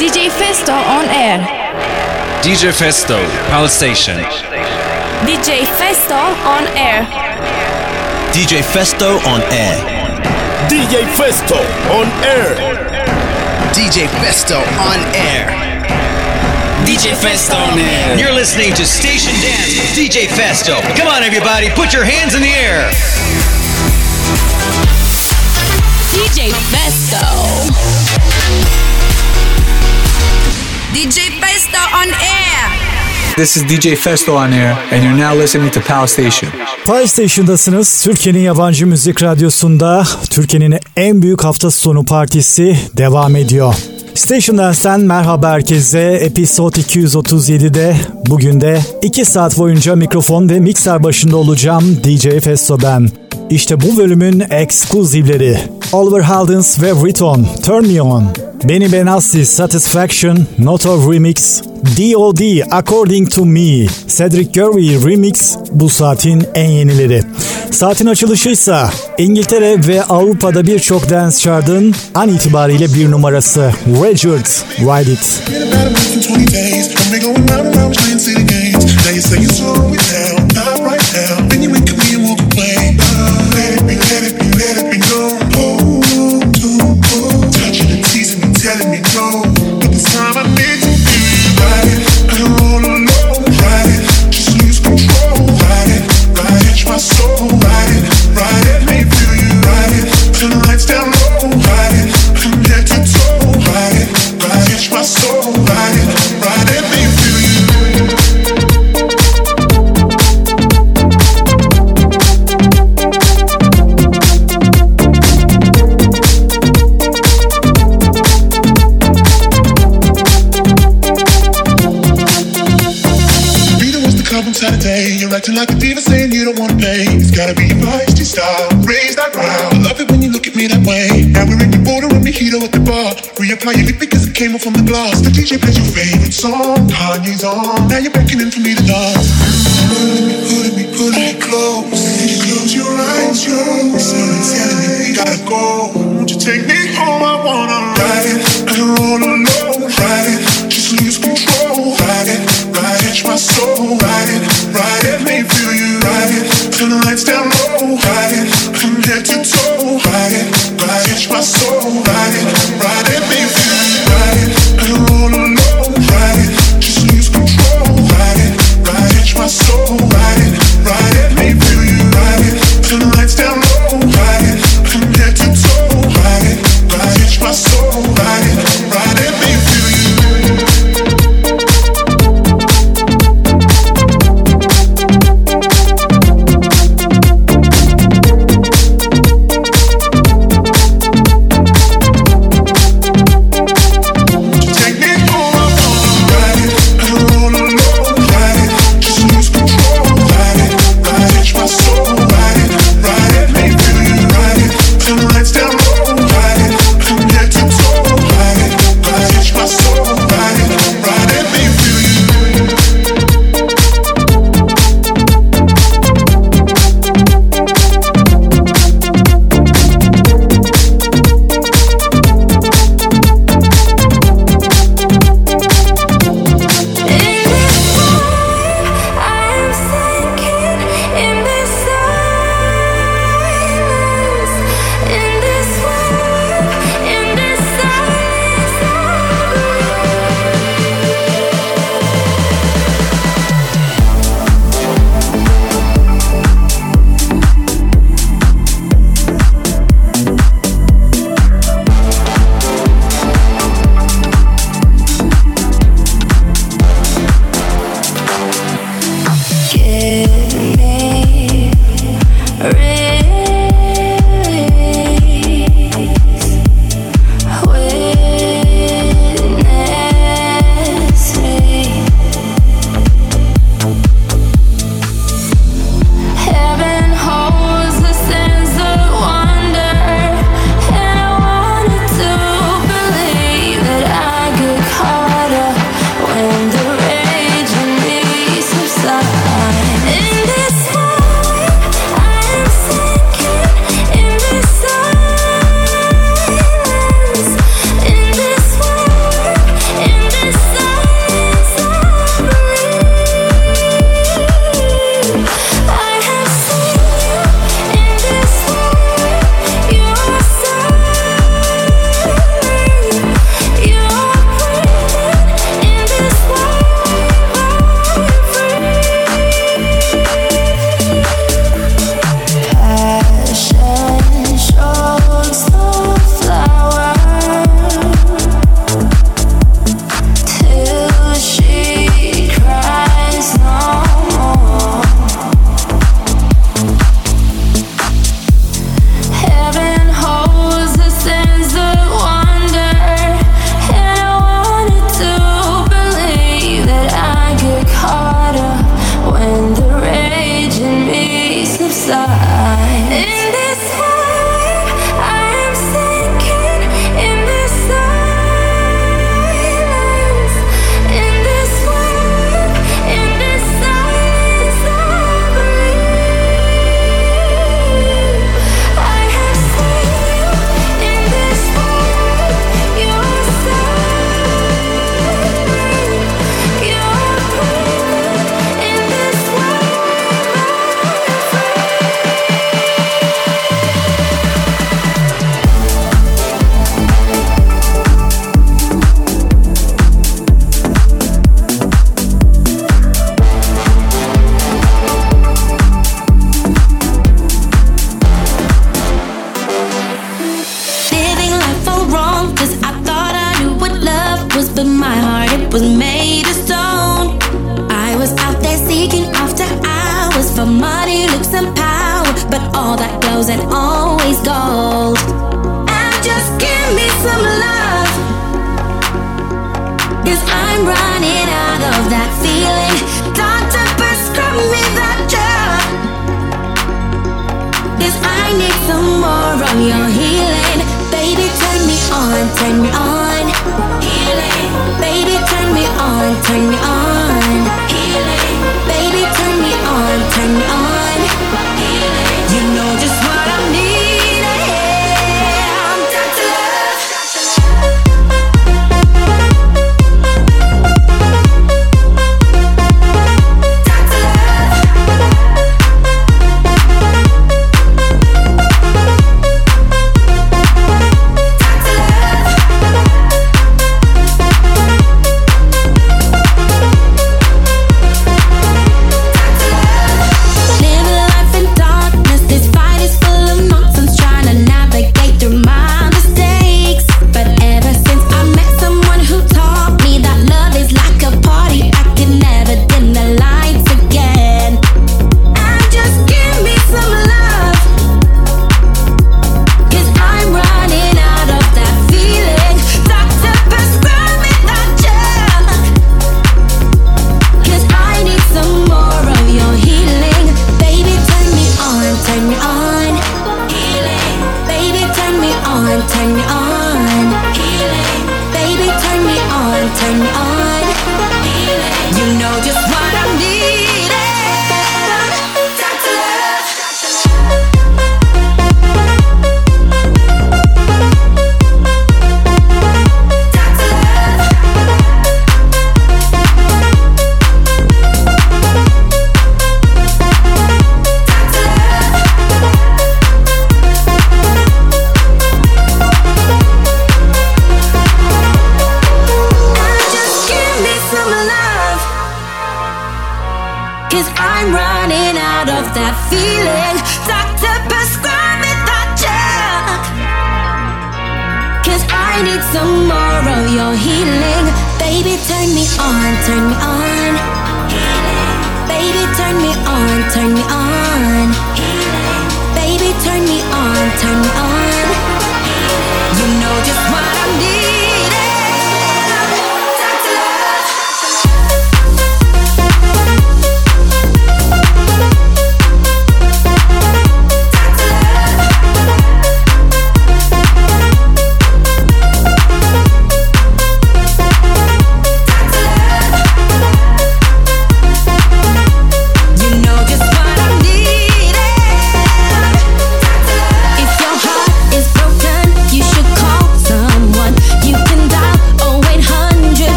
DJ Festo on air. DJ Festo, Palace Station. DJ Festo on air. DJ Festo on air. DJ Festo on air. DJ Festo on air. DJ Festo on air. You're listening to Station Dance with DJ Festo. Come on, everybody, put your hands in the air. DJ Festo. DJ Festo on air. This is DJ Festo on air, and you're now listening to Pal Station. Pal Station'dasınız. Türkiye'nin yabancı müzik radyosunda Türkiye'nin en büyük hafta sonu partisi devam ediyor. Station Dance'den merhaba herkese. Episode 237'de bugün de 2 saat boyunca mikrofon ve mikser başında olacağım DJ Festo ben. İşte bu bölümün ekskluzivleri. Oliver Heldens ve Riton, Turn Me On, Benny Benassi, Satisfaction, Not of Remix, D.O.D. According to Me, Cedric Gervais Remix bu saatin en yenileri. Saatin açılışıysa İngiltere ve Avrupa'da birçok dance chart'ın an itibariyle bir numarası Regard Ride It. Me The DJ plays your favorite song. Kanye's on. Now you're back in me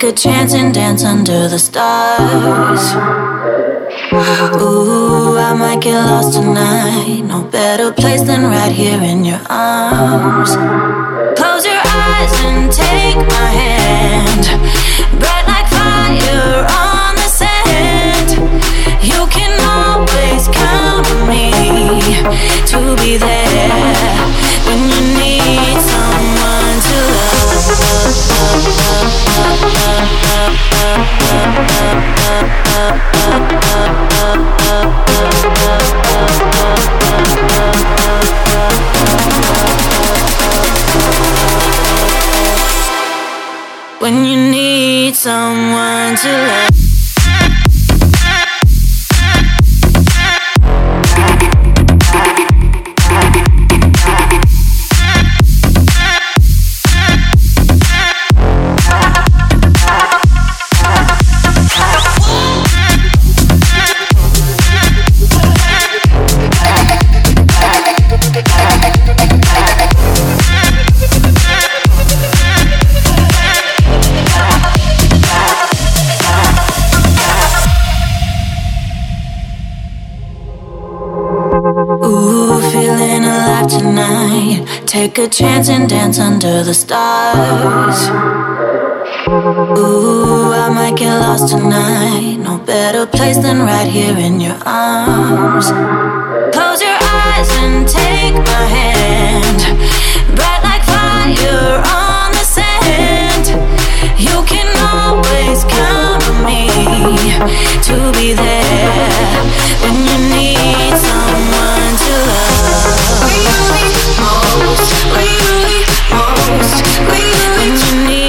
Take a chance and dance under the stars. Ooh, I might get lost tonight. No better place than right here in your arms. Take a chance and dance under the stars. Ooh, I might get lost tonight. No better place than right here in your arms. Close your eyes and take my hand. Bright like fire on the sand. You can always count on me to be there when you need someone to love. Most, you need most, when you need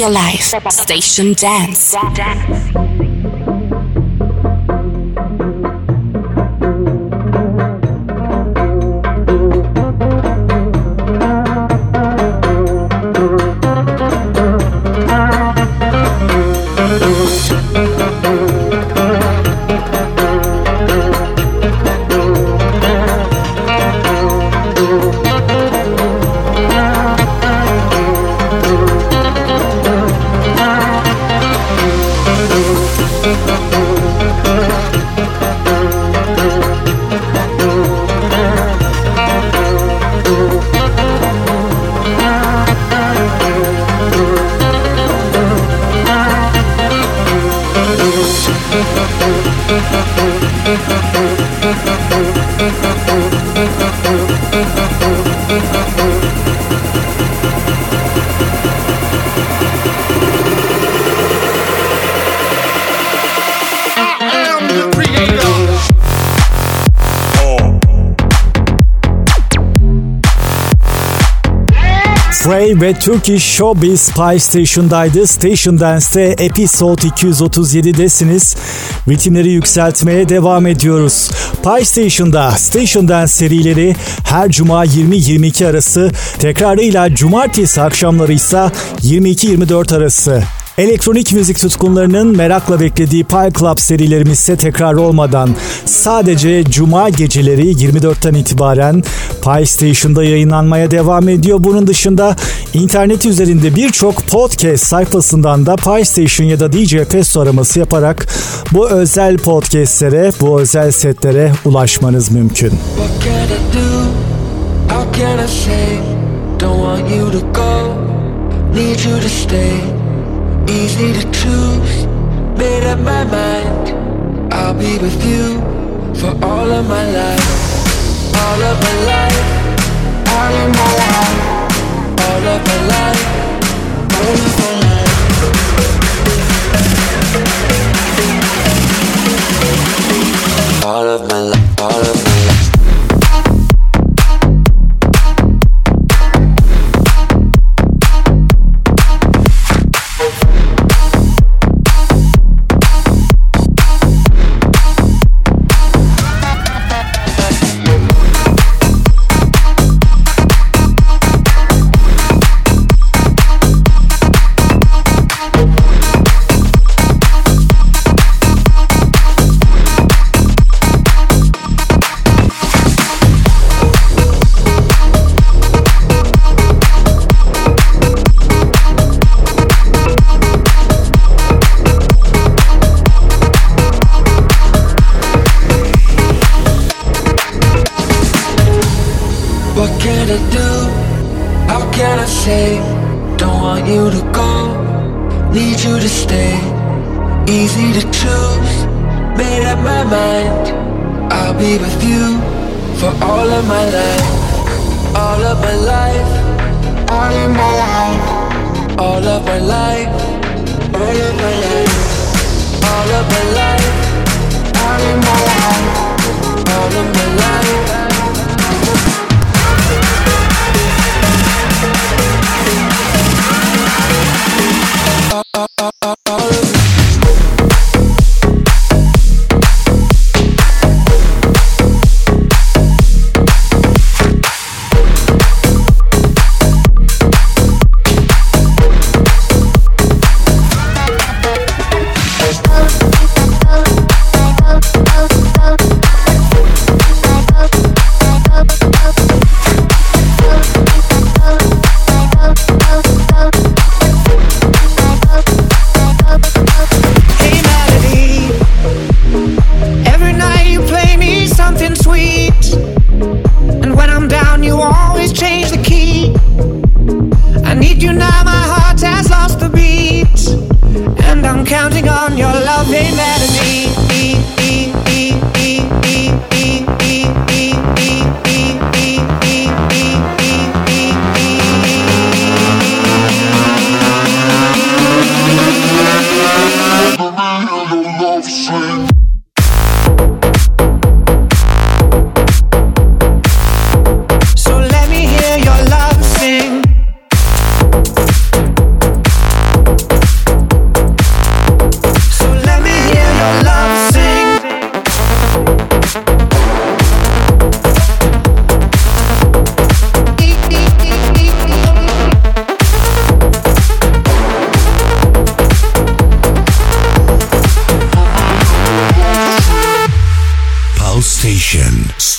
your life. Station Dance. Frey ve Turkish Showbiz Spy Station'daydı. Station Dance'te Episode 237'desiniz. Ritimleri yükseltmeye devam ediyoruz. Pie Station'da Station Dance serileri her cuma 20-22 arası, tekrarıyla cumartesi akşamları ise 22-24 arası. Elektronik müzik tutkunlarının merakla beklediği Pie Club serilerimiz ise tekrar olmadan sadece cuma geceleri 24'ten itibaren Pie Station'da yayınlanmaya devam ediyor. Bunun dışında internet üzerinde birçok podcast sayfasından da Pie Station ya da DJ Festo araması yaparak bu özel podcastlere, bu özel setlere ulaşmanız mümkün. Need you to stay. Easy to choose, made up my mind. I'll be with you for all of my life, all of my life, all of my life, all of my life, all of my life. All of my life, all of my life.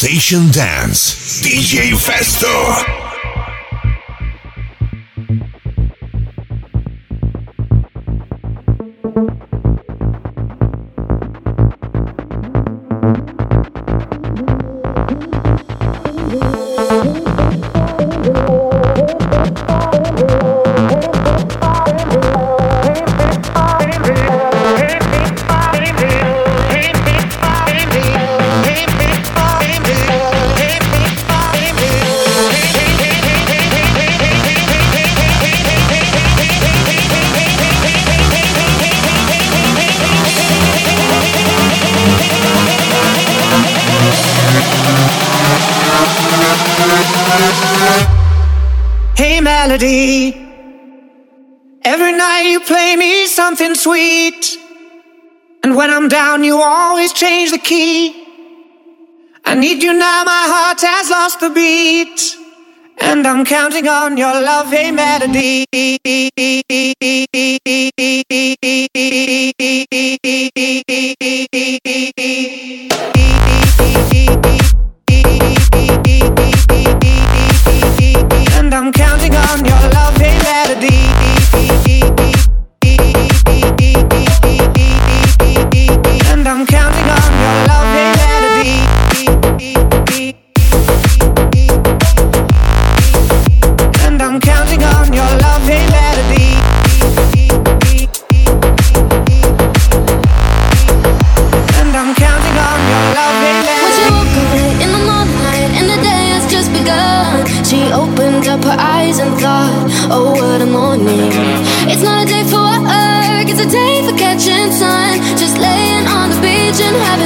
Station. Dance. DJ Festo. the beat, and I'm counting on your loving melody. And I'm counting on your loving melody. have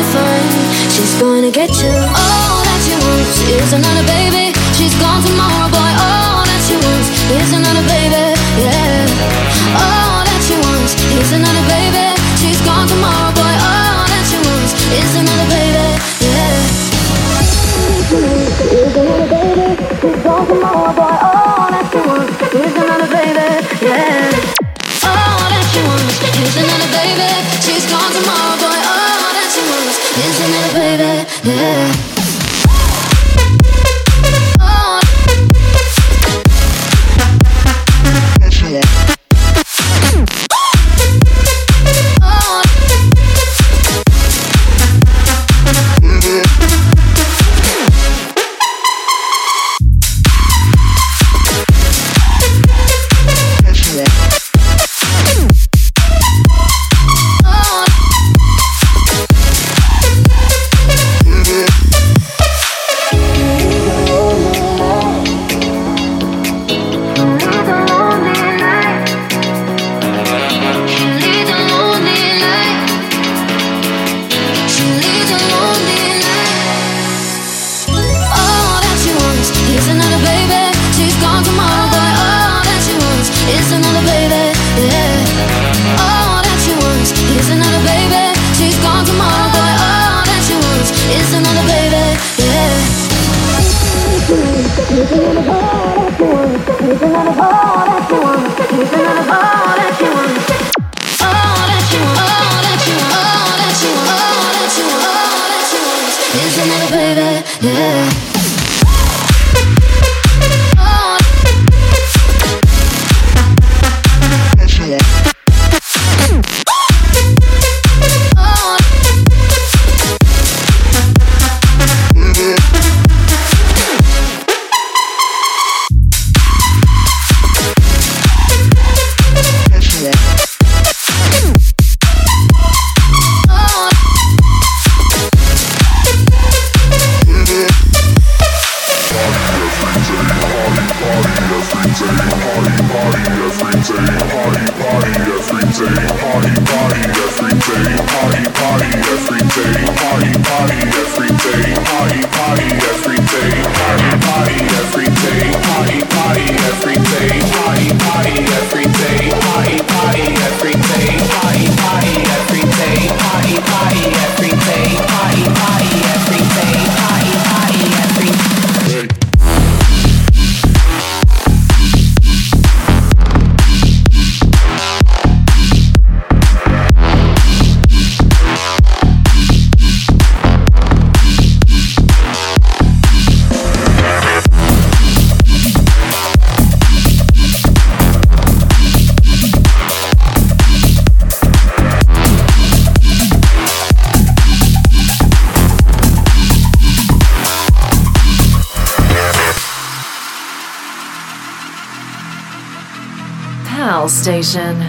station.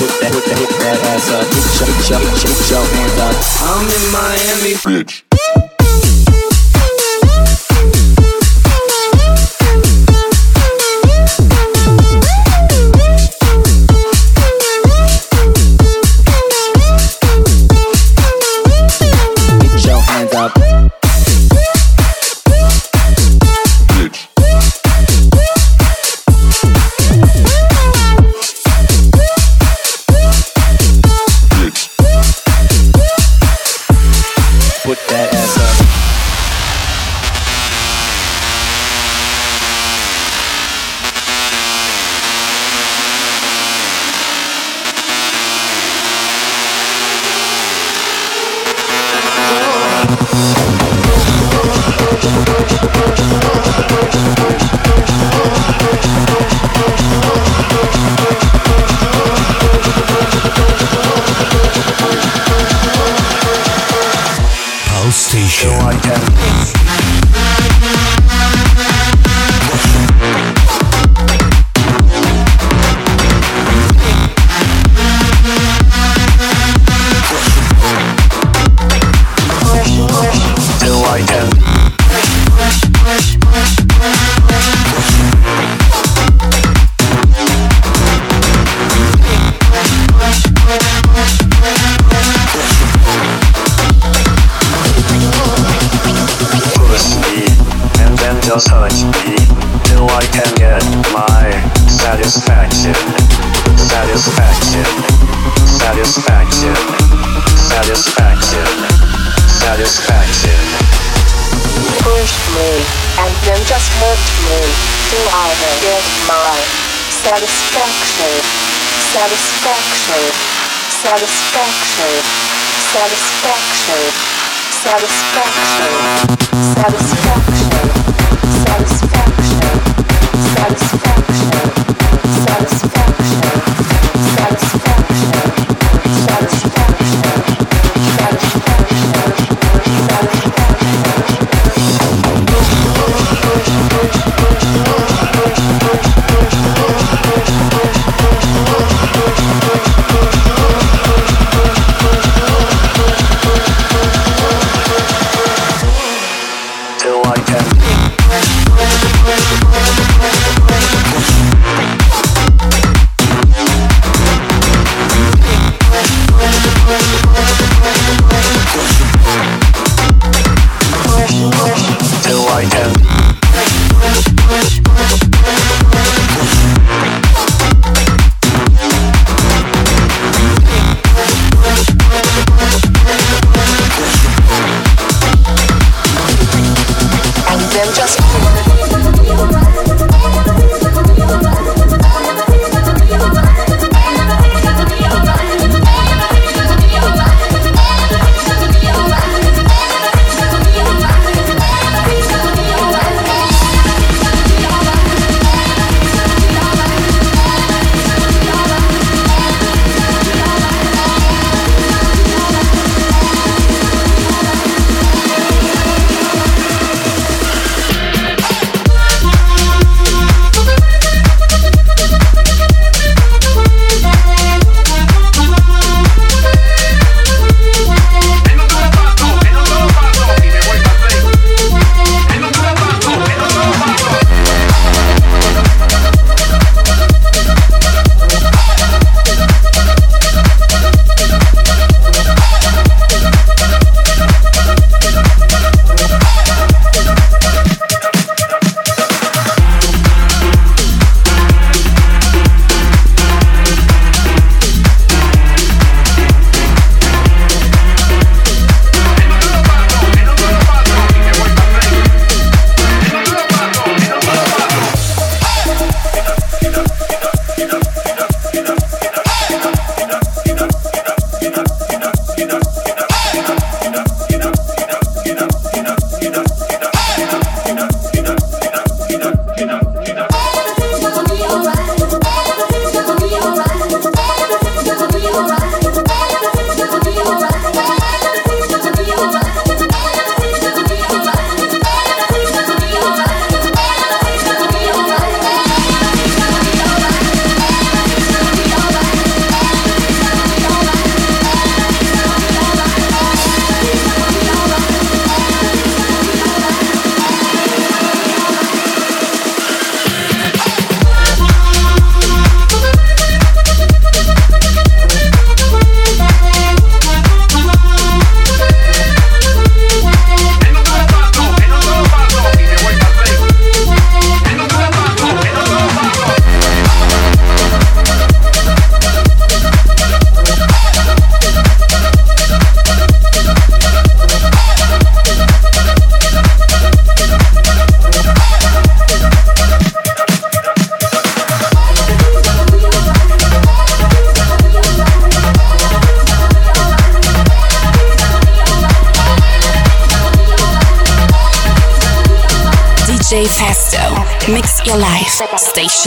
put that, put that, put that ass up. Put your, put your, put your hands up. I'm in Miami, bitch.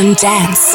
and dance.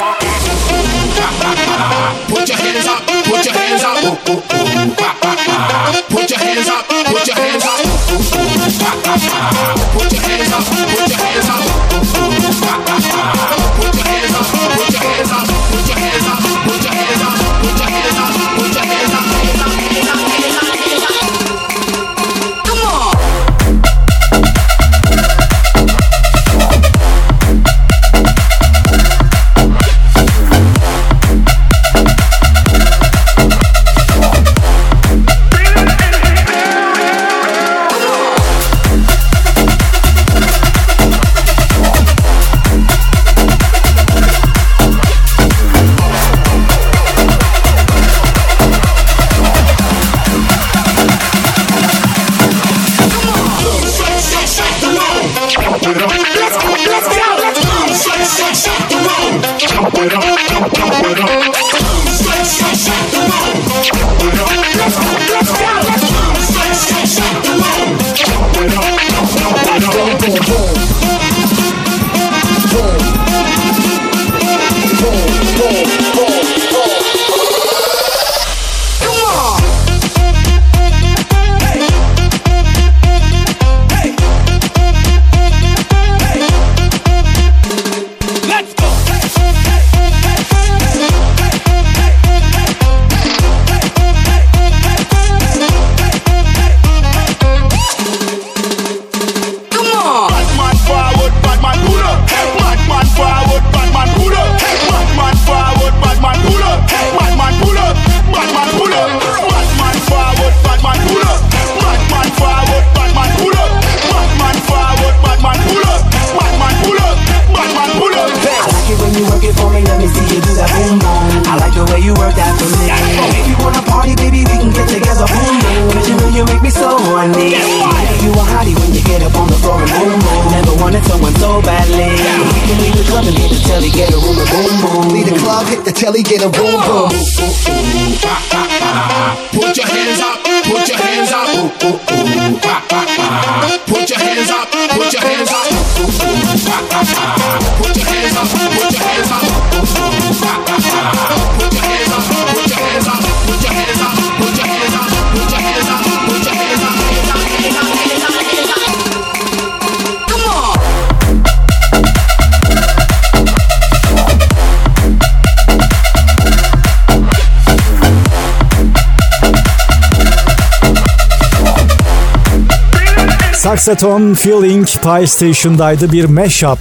Saxaton Feeling Pie Station'daydı bir mashup.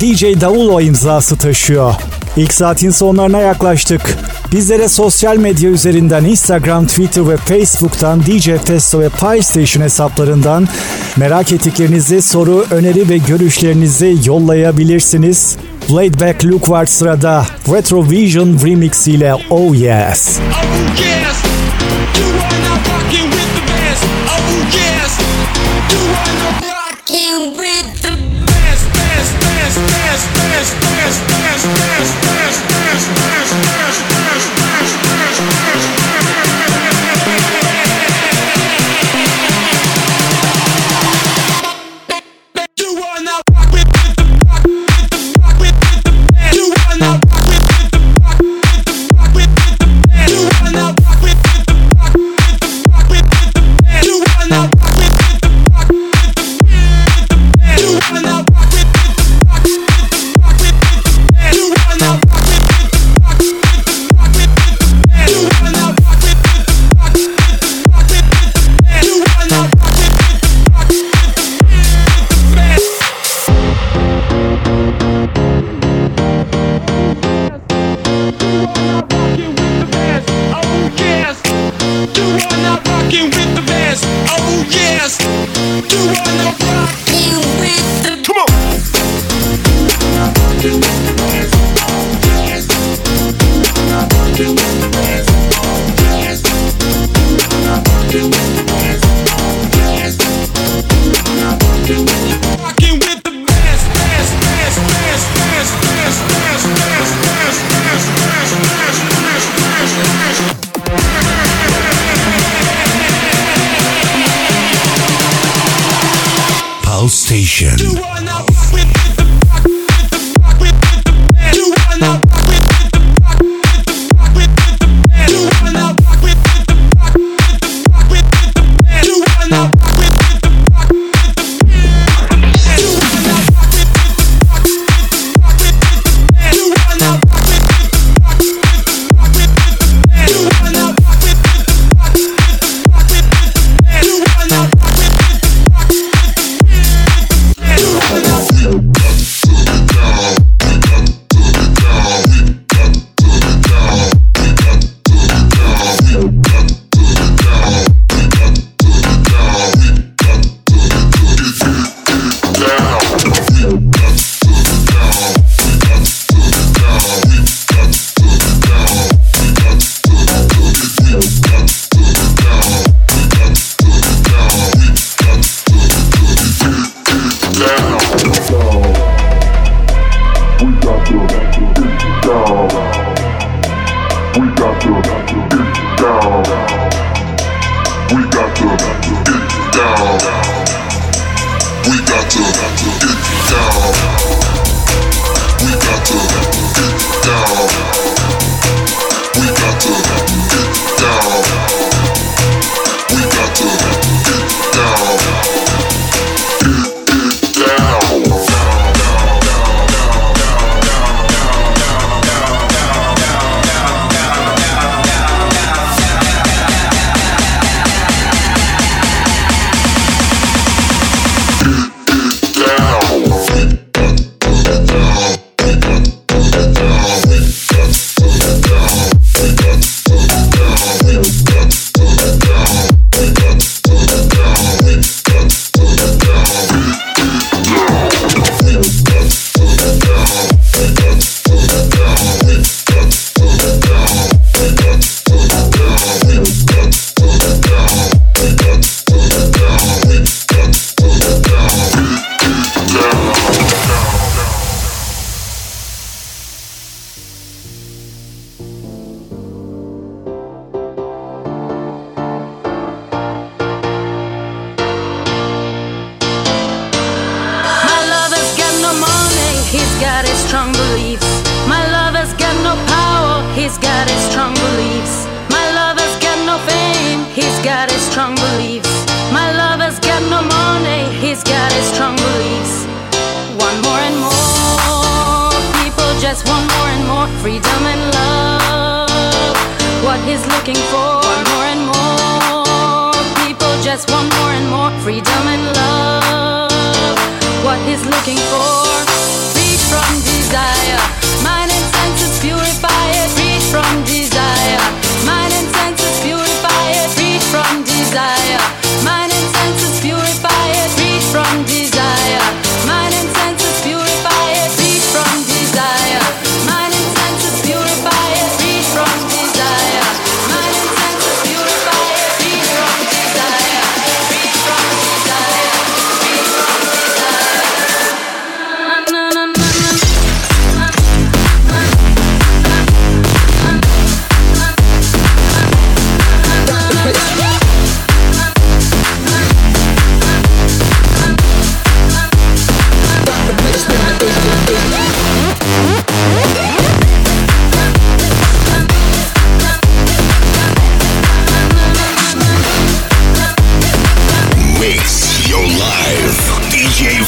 DJ Davulo imzası taşıyor. İlk saatin sonlarına yaklaştık. Bizlere sosyal medya üzerinden Instagram, Twitter ve Facebook'tan DJ Festo ve Pie Station hesaplarından merak ettiklerinizi, soru, öneri ve görüşlerinizi yollayabilirsiniz. Laid Back Luke var sırada Retrovision Remix ile Oh Yes. Oh yeah.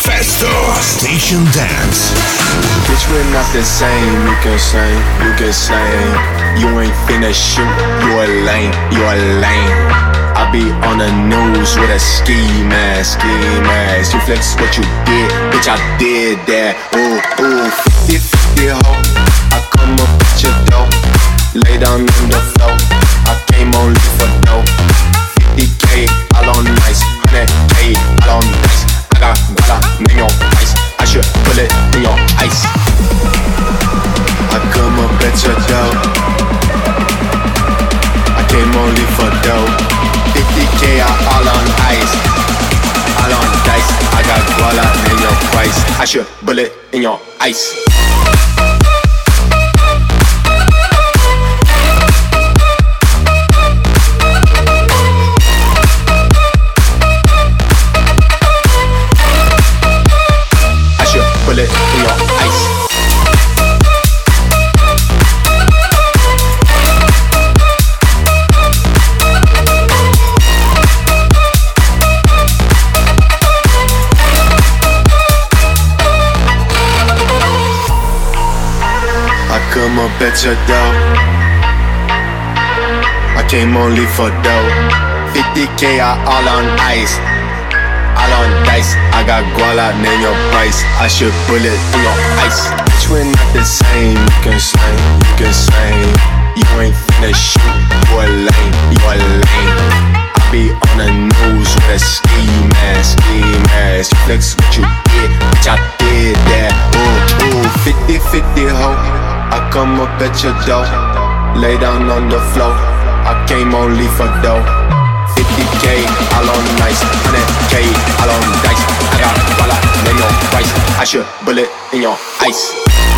DJ Festo. Station Dance. Bitch, we're not the same. You can say, you can say. You ain't finna shoot. You a lame, you a lame. I be on the news with a ski mask, ski mask. You flex what you did, bitch. I did that. Ooh, ooh, 50 50 ho. I come up at your door, lay down on the floor. I came only for it in your ice. I come up at your. I came only for dough. 50k all on ice. All on dice. I got guala in your price. I should bullet in your ice. I came only for dough. 50k are all on ice. All on dice. I got guala, name your price. I should bullet through your ice. Bitch, we're not the same. You can say, you can say. You ain't finna shoot. You a lame, you a lame. I be on the news with a ski mask, ski mask. Flex what you did, bitch, I did that. Ooh, ooh, 50 50 ho. I come up at your door, lay down on the floor. I came only for dough. 50k, all on nice, 100k, all on dice. I got dollar, your price. I should bullet in your ice.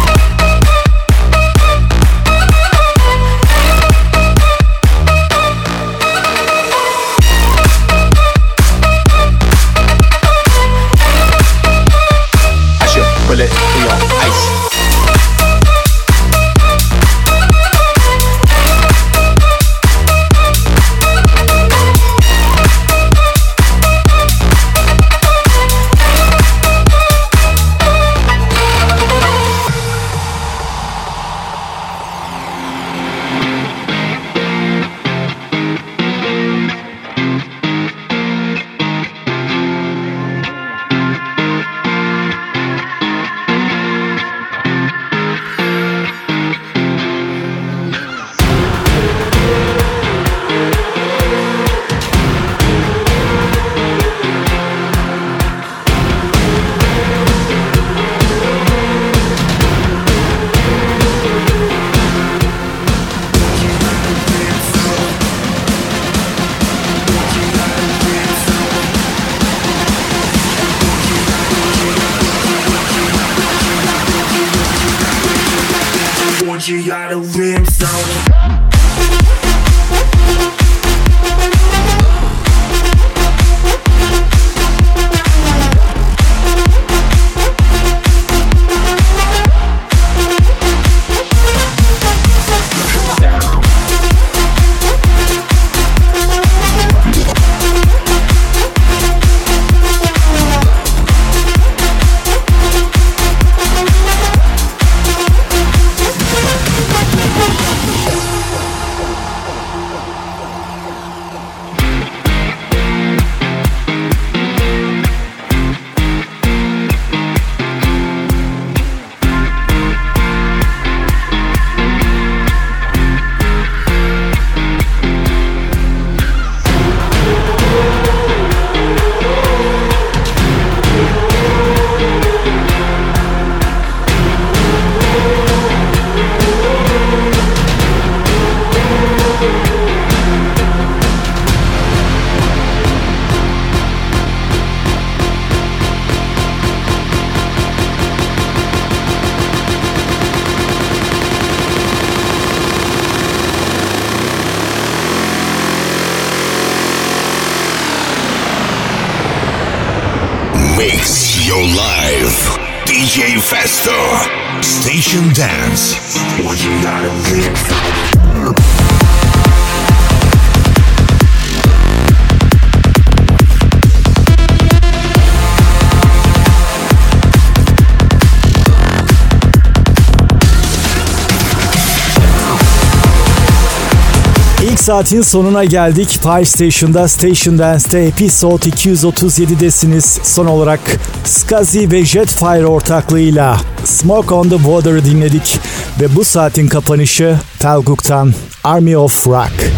Saatin sonuna geldik. Fire Station'da Station Dance'te Episode 237'desiniz. Son olarak Skazi ve Jetfire ortaklığıyla Smoke on the Water'ı dinledik. Ve bu saatin kapanışı Talguk'tan Army of Rock.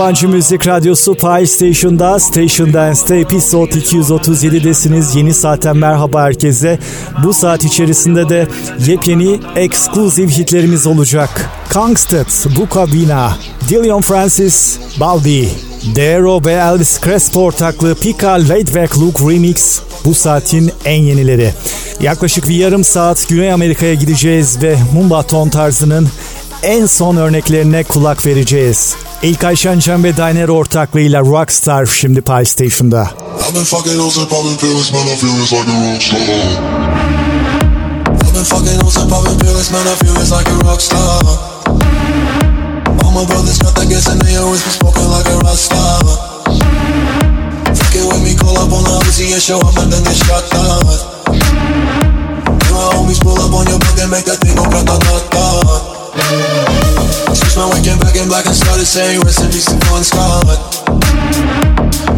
Yabancı müzik radyosu Fire Station'da Station Dance'te Episode 237'desiniz. Yeni saatten merhaba herkese. Bu saat içerisinde de yepyeni exclusive hitlerimiz olacak. Kangstad, Bukavina, Dillion Francis, Baldi, Dero ve Elvis Crespo ortaklığı Pika Laidback Look Remix bu saatin en yenileri. Yaklaşık bir yarım saat Güney Amerika'ya gideceğiz ve Mumbaton tarzının en son örneklerine kulak vereceğiz. İlk İlkay Şençen ve Diner ortaklığıyla Rockstar şimdi PlayStation'da. All my brothers got that gas and they always been smoking like a rockstar Fucking with me, call up on the Uzi and show up and then get shot down Then my homies pull up on your block and make that thing go grata-grata Switch my waking back in black and started saying peace to Bon Scott.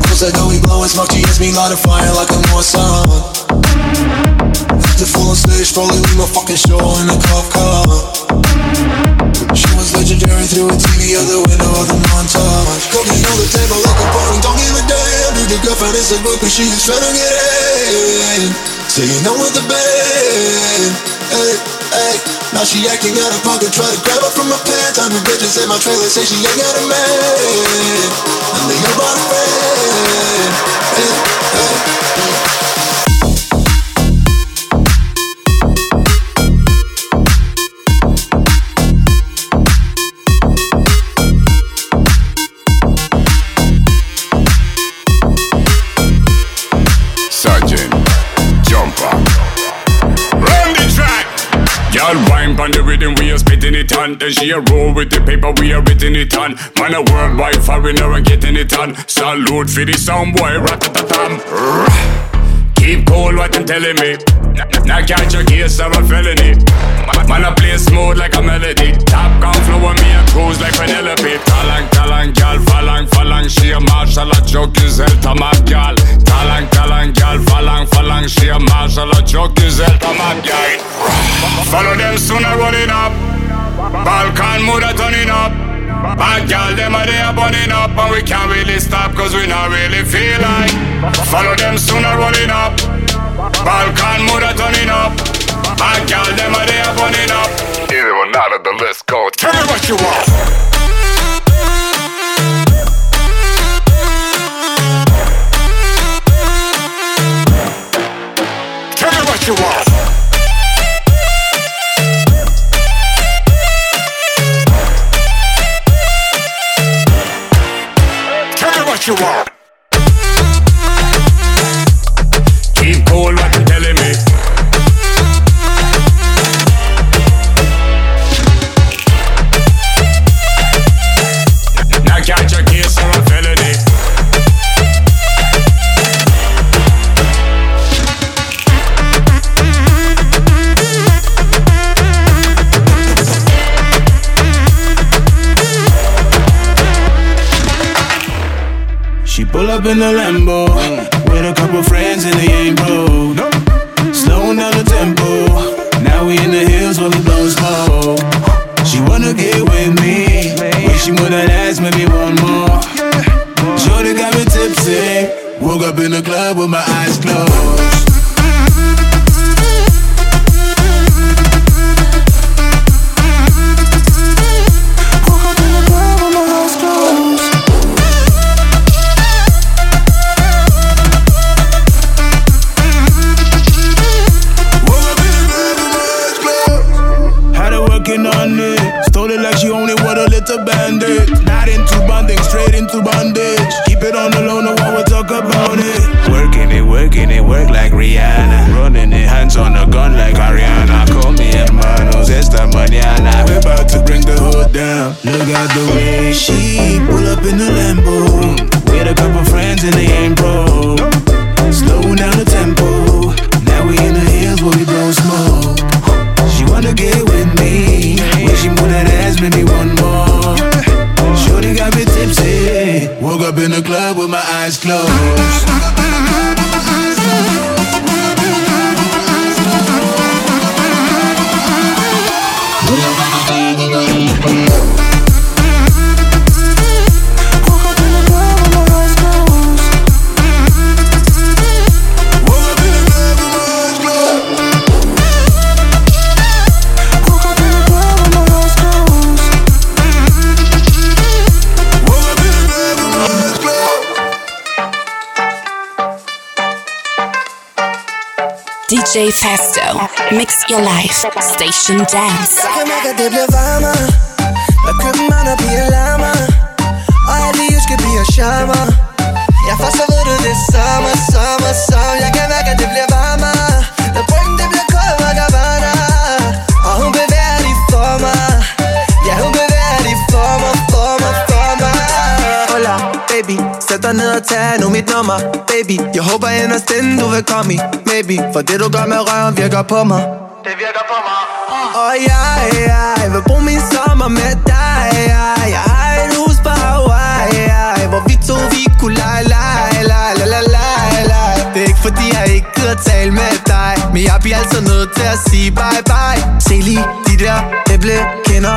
Close that door, we blowing smoke. She hits me light a fire like a Mossad. The full on stage, probably leave my fucking show in a cop car. She was legendary through a TV out the window of the montage. Cooking on the table like a party, don't give a damn. Dude, the girlfriend is a book, but she just to get in. Saying I'm with the band. Hey, hey. Now she acting out of pocket, try to grab her from my pants. I'm the bitches in my trailer, say she ain't got a man. They about a friend. Hey, hey. It on. Then she a roll with the paper, we are written it on. Man, a worldwide foreigner and getting it on. Salute for the sound boy, ratatatam. Keep cool, what them telling me. Now catch a case of a felony. Man, I play smooth like a melody. Top gun flow with me and cruise like Penelope. Talang, talang, gal, falang, falang. She a marshal, a joke is el tamab, gal. Talang, talang, gal, falang, falang. She a marshal, a joke is el tamab, gal. Follow them sooner rolling up. Balkan mood a turning up. Bad gal, them a they a burning up And we can't really stop cause we not really feel like. Follow them sooner rolling up. Balkan mood a turning up. Bad gal, them a they a burning up. Either or not of the list go. Tell me what you want. Tell me what you want what you want. Keep cool, what up in the Lambo with a couple friends and they ain't broke. Your life. Station Dance. Jag kan märka att det blev varmare Vad krymmarna blir larmare bliver charmer Ja, for så ved du det er sommer, sommer, sommer Jeg kan mærke, at det bliver varmere Når bryggen det bliver kold, hvor der Og hun bevæger de for mig Ja, hun bevæger de for mig, for mig, for mig Hola, baby. Sæt dig ned og tag nu mit nummer Baby, jeg håber inderst inden du vil komme i Maybe, for det du gør med røven virker på mig og jeg, jeg vil bruge min sommer med dig. Jeg, jeg har et hus på Hawaii. Jeg, Hvor vi to vi kunne lege, lege, lege, lege, lege, lege, lege. Det er ikke fordi jeg ikke gider tale med dig. Men jeg bliver altså nødt til at sige bye bye Se lige de der æble kender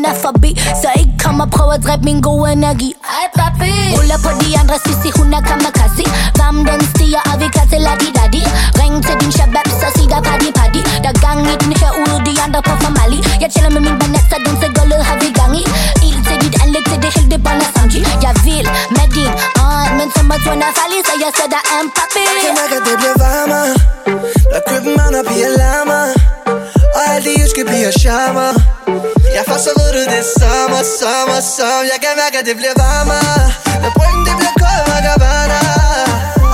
så den er forbi Så ikke kom og prøv at dræbe min gode energi. Ej papi. Ruller på de andre, sissi hun er kamikaze. Varm den stiger, og vi klar til at de di Ring til din shabab, så sig der party party Der gang i den herude, de andre på formali. Jeg chiller med min banat, den til gulvet har vi gang i. Ild til dit anlæg, til det hele det brænder er samtidig Jeg vil med din ånd, men som at er farlig Så jeg sætter en papi. Jeg kan mærke, at det bliver varmere Når København og piger larmer Og alle de jyske piger charmer for så ved du det er sommer, sommer, sommer Jeg kan mærke, at det bliver varmere Når bryggen det bliver kold, hvor der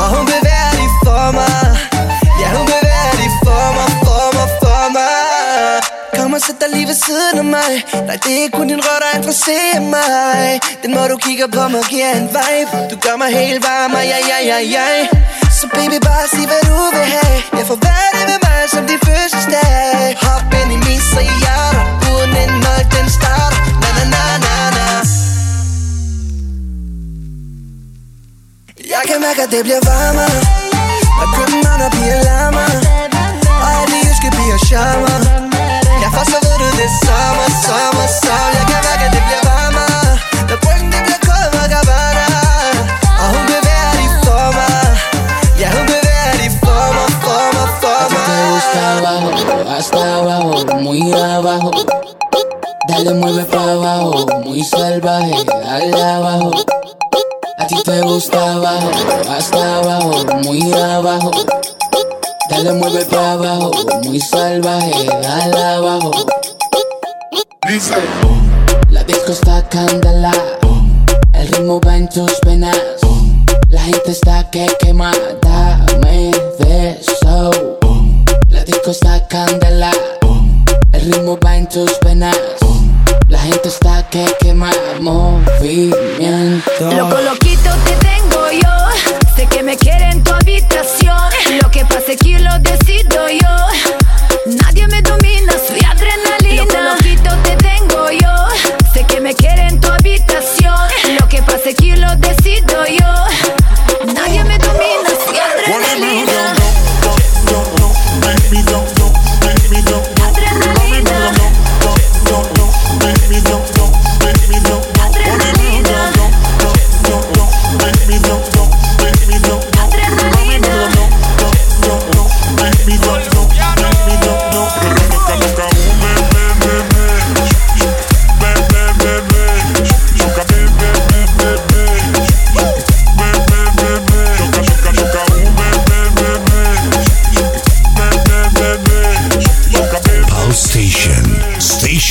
Og hun bevæger de for mig Ja, hun bevæger de for mig, for mig, for mig Kom og sæt dig lige ved siden af mig Nej, det er ikke kun din røv, der interesserer mig Den måde du kigger på mig giver en vibe Du gør mig helt varm, ja, ja, ja, ja så baby, bare sig hvad du vil have. Jeg får være det med mig som din fødselsdag. Hop ind i min, så jeg Uden en nøg den starter. Na, na, na, na, na. Jeg kan mærke, at det bliver varmere. Når København og bliver larmer Og alle de jyske bliver charmer. Ja, for så ved du det sommer, sommer, sommer. Jeg kan mærke, at det bliver varmere. Når bryggen det bliver kold, hvor Gusta abajo, hasta abajo, muy abajo. Dale mueve para abajo, muy salvaje, dale abajo. A ti te gusta abajo, hasta abajo, muy abajo. Dale mueve para abajo, muy salvaje, dale abajo. La disco está candela, el ritmo va en tus venas. La gente está que quema, dame de eso. La disco está candela, el ritmo va en tus venas. La gente está que quema, movimiento. Loco, loquito te tengo yo. Sé que me quiere en tu habitación. Lo que pasa es que lo decido yo. Nadie me domina, soy adrenalina. Loco, loquito te tengo yo. Sé que me quiere en tu habitación. Lo que pasa es que lo decido yo.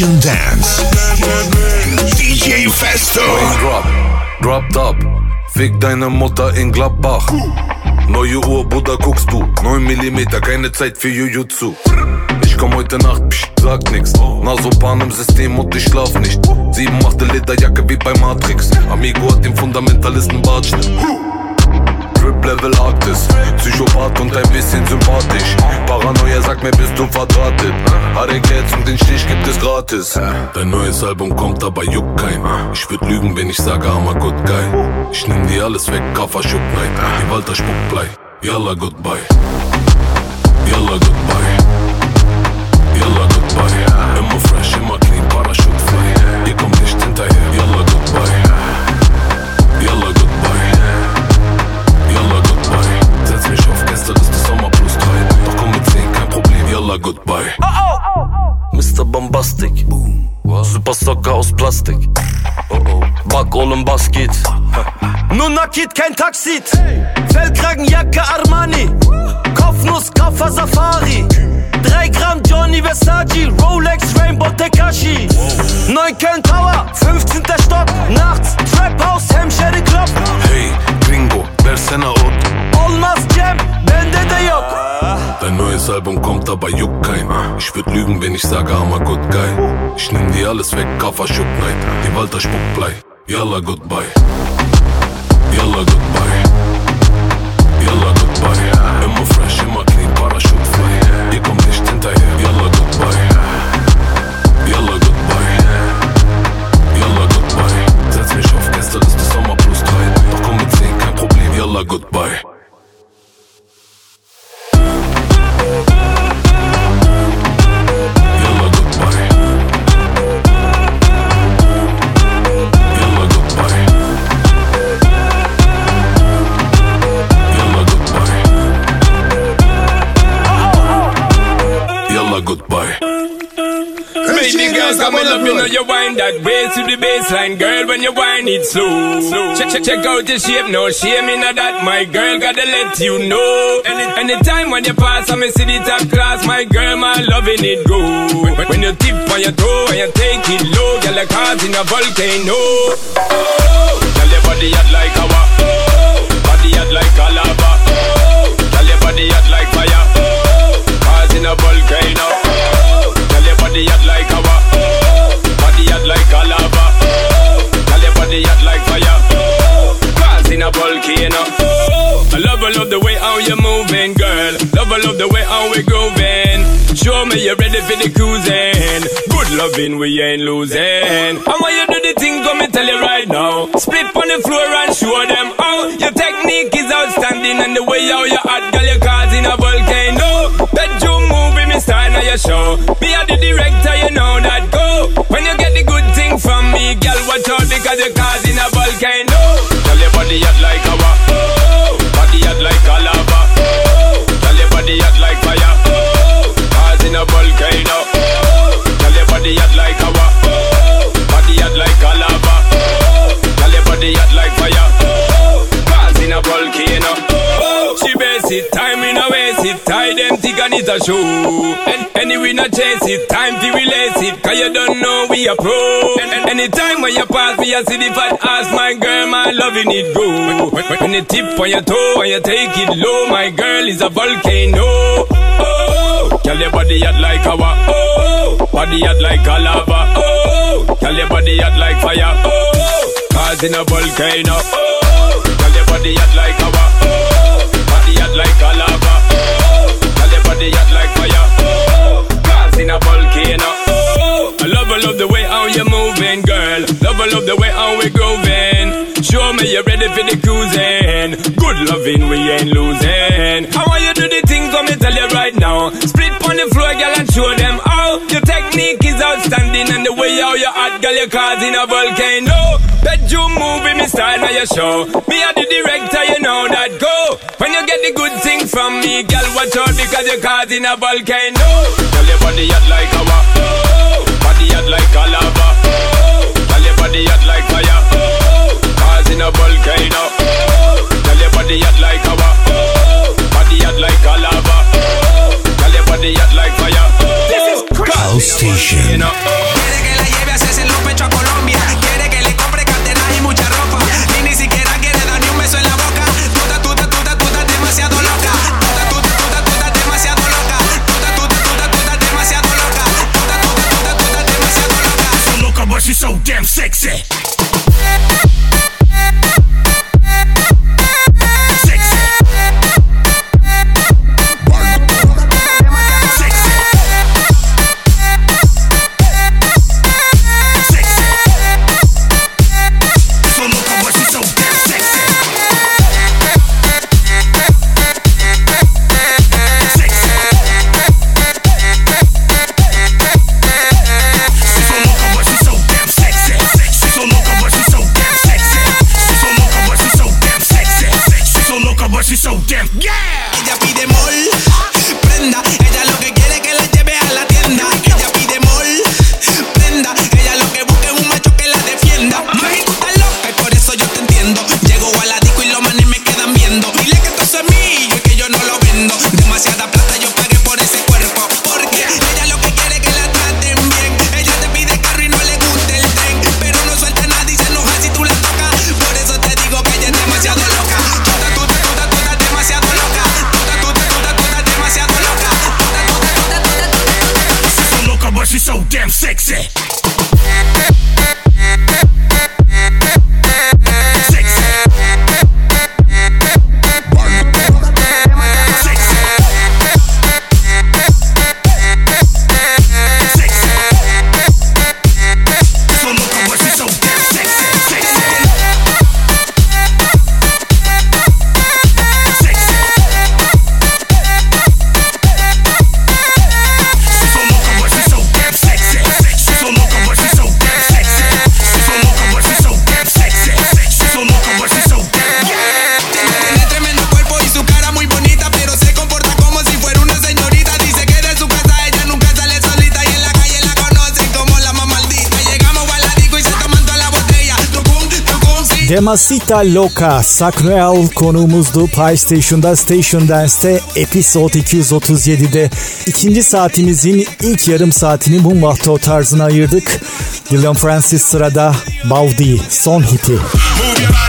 Station Dance. DJ Festo. Drop, drop top. Fick deine Mutter in Gladbach. Neue Uhr, Bruder, guckst du. 9 mm, keine Zeit für Jujutsu. Ich komm heute Nacht, psch, sag nix. Nasopan im System und ich schlaf nicht. Sieben machte Lederjacke wie bei Matrix. Amigo hat den Fundamentalisten Bartschnitt. Drip Level Arktis, Psychopath und ein bisschen sympathisch. Paranoia sagt mir, bist du verdrahtet. Geld und den Stich gibt es gratis. Dein neues Album kommt, aber juckt kein. Ich würd lügen, wenn ich sage, I'm a good guy. Ich nehm dir alles weg, Kaffer Schuck. Die Walter Spuckblei. Yalla goodbye. Yalla goodbye. Bombastik. Super Socker aus Plastik. Back oğlum bas git. Nur nakit kein Taxit. Fellkragenjacke Armani. Kopfnuss, Kaffer Safari. 3 Gramm Johnny Versace. Rolex Rainbow Tekashi. 9 Köln Tower, 15. Stock. Nachts Trap House, Hemşeri Club. Hey Gringo, versene Ot. Olmaz Cem, bende de yok. Dein neues Album kommt, aber juckt keinen. Ich würd lügen, wenn ich sage, I'm a good guy. Ich nehm dir alles weg, Kaffer Schuck Night. Die Walter Spuckblei. Yalla goodbye. Yalla goodbye. Yalla goodbye. Immer fresh, immer clean, Parachute frei. Ihr kommt nicht hinterher. Yalla goodbye. Yalla goodbye. Yalla goodbye. Setz mich auf Gästeliste Sommer plus drei. Doch komm mit 10, kein Problem. Yalla goodbye. On you wind that way to the baseline, girl. When you wind it slow, Check, check, check out your shape, no shame in that, my girl. Gotta let you know. Any, anytime when you pass, I me see the top class, my girl, my loving it go. When, when you tip on your toe and you take it low, girl, like cars in a volcano. Oh, girl, your body hot like lava. Oh, body hot like a lava. Oh, girl, your body hot like fire. Oh, cars in a volcano. Oh, girl, your body like like a lava. Oh, your body hot like fire. Cars in a volcano. I love, I love the way how you're moving, girl. Love, I love the way how we grooving. Show me you're ready for the cruising. Good loving, we ain't losing. And when you do the thing, come me tell you right now. Split on the floor and show them how your technique is outstanding. And the way how you hot, girl, you're causing a volcano. Bedroom movie, style now your show. Me are the director, you know that go. When you get the good thing from me, girl, watch out because you're causing a volcano. Girl, your body hot like lava. Oh, body hot like a lava. Oh, girl, your body hot like fire. Oh, causing a volcano. Oh, it, time in a waste it, tie them thick and it a show. And anyway, not chase it, time to release it, cause you don't know we a pro. And, and anytime when you pass me, I see the fat ass, my girl, my loving it go. When, when, when you tip on your toe and you take it low, my girl is a volcano. Oh, girl, your body hot like lava. Oh, body hot like a lava. Oh, girl, your body hot like fire. Oh, causing a volcano. Oh, girl, your body hot like lava. Like a lava. Oh, girl, your body hot like fire. Oh, causing a volcano. Oh, I love, I love the way how you're moving, girl. Love, I love the way how we grooving. Show me you're ready for the cruising. Good loving, we ain't losing. How want you do the thing, come me tell you right now. Split on the floor, girl, and show them. Your technique is outstanding, and the way how you hot, girl, you're causing a volcano. Bedroom movie, me style now your show. Me are the director, you know that go. When you get the good thing from me, girl, watch out because you're causing a volcano. Girl, your body hot like a Oh, body hot like a lava. Mamacita Loca Sacreel konuğumuzdu. Pie Station'da Station Dance'te Episode 237'de ikinci saatimizin ilk yarım saatini bu mahto tarzına ayırdık. Dylan Francis sırada Baudi son hiti. Move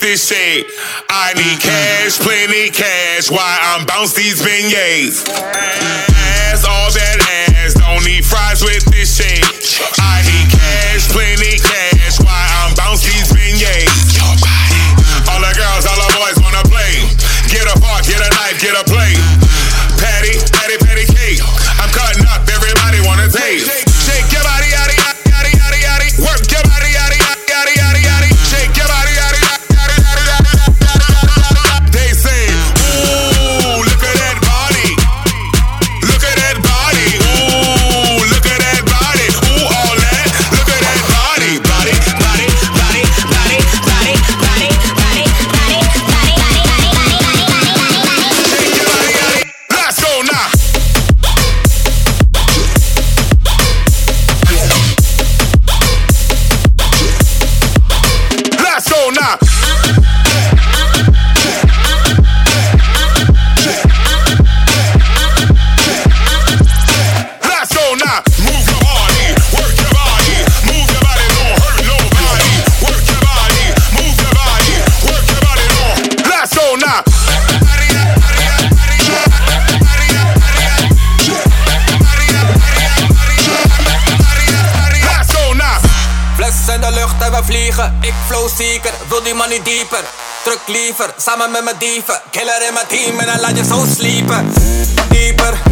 this shit. I need mm-hmm. cash, plenty cash, why I'm bounce these beignets. Ass, all that ass, don't need fries with Deeper, truck Druk liever, samen met mijn dieven. Killer in mijn team en een laat je zo sliepen. Deeper.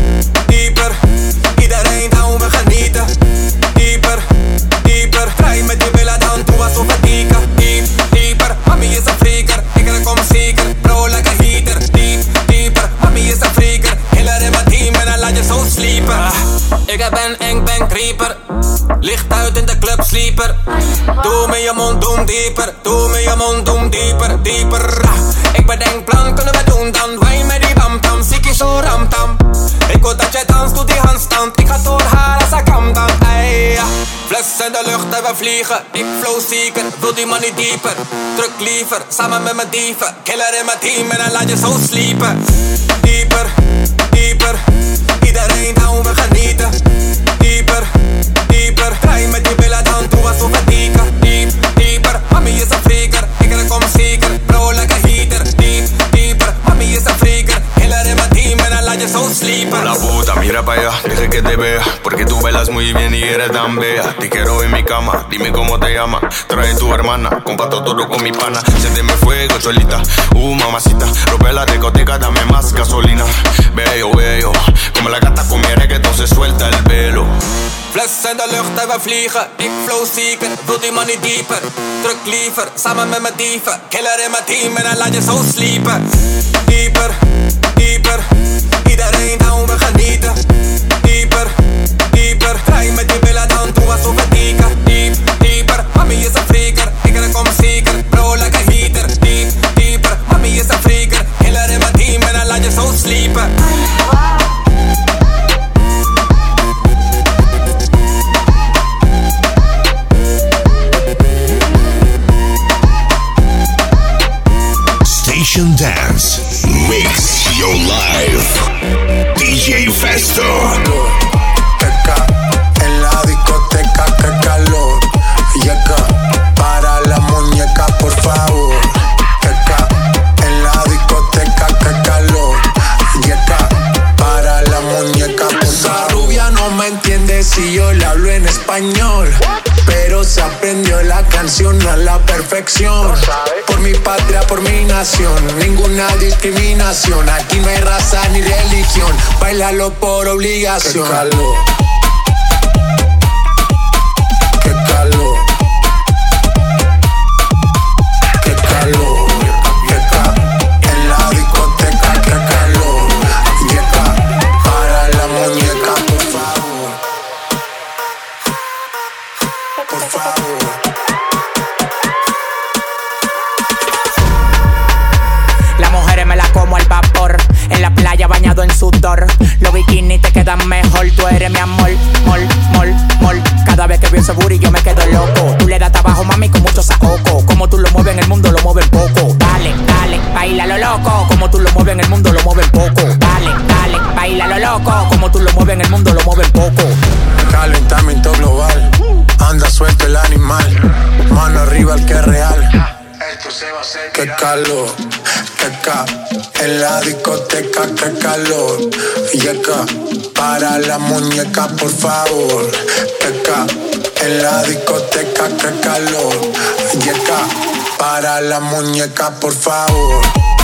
je mond dieper, doe me je mond om dieper, dieper. Ik bedenk plan, kunnen we doen dan? Wij met die bam tam, ziekie zo ram tam. Ik wil dat jij danst, doe die handstand. Ik ga door haar als ik dan. Ey, ja. Fles in de lucht en we vliegen. Ik flow zieken, wil die man niet dieper. Druk liever, samen met mijn dieven. Killer in mijn team en dan laat je zo sliepen. Dieper, dieper. Iedereen down, we genieten. Dieper, dieper. Draai met die billen dan, doe alsof het Mira para allá, deje que te vea. Porque tú bailas muy bien y eres tan bella. Te quiero en mi cama, dime cómo te llamas. Trae tu hermana, comparto todo con mi pana. Siénteme fuego, cholita. Uh, mamacita. Rompe la discoteca, dame más gasolina. Bello, bello. Como la gata con mi reggaeton se suelta el velo. Fles in de lucht en we vliegen. Ik flow zeker, wil money dieper. Druk liever, samen met mijn dieven. Killer in mijn team en dan laat je zo sliepen. Dieper, dieper. Iedereen down, we genieten. Dieper, dieper. Draai met die billen dan toe alsof dieken. Diep, dieper. Mami is een freaker, Bailalo por obligación. La muñeca, por favor. Qué ca. En la discoteca, qué calor. Yeca, para la muñeca, por favor.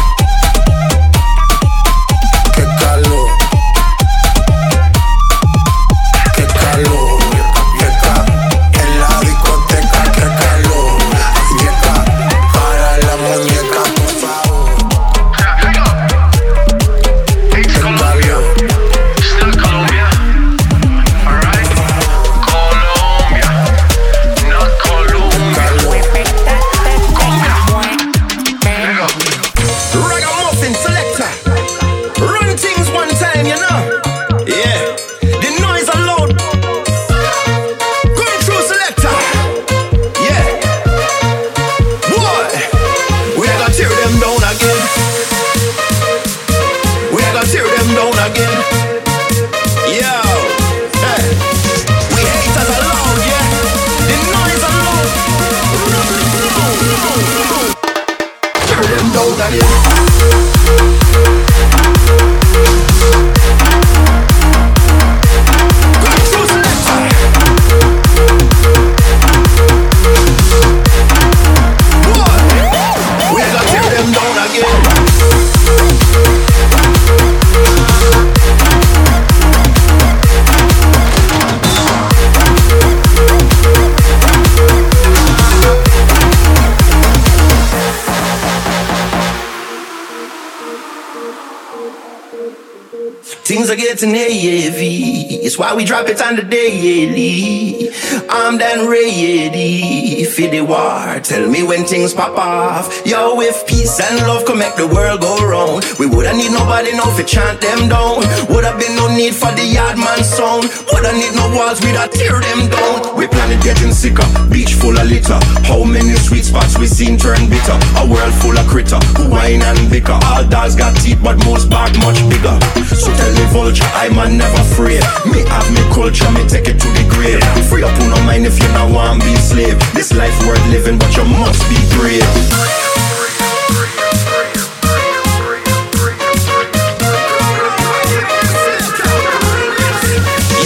We drop it on the daily. I'm done ready for the war. Tell me when things pop off. Yo, if peace and love can make the world go round, we woulda need nobody now to chant them down. Woulda been no need for the yard man sound. Woulda need no walls, we'd tear them down. We planet getting sicker, beach full of litter. How many sweet spots we seen turn bitter? A world full of critter, who whine and bicker. All dogs got teeth, but most bark much bigger. So tell the vulture, I'm a never afraid. Me have me culture, me take it to the grave. Free up on no mind if you not want be slave. This life life worth living, but you must be brave.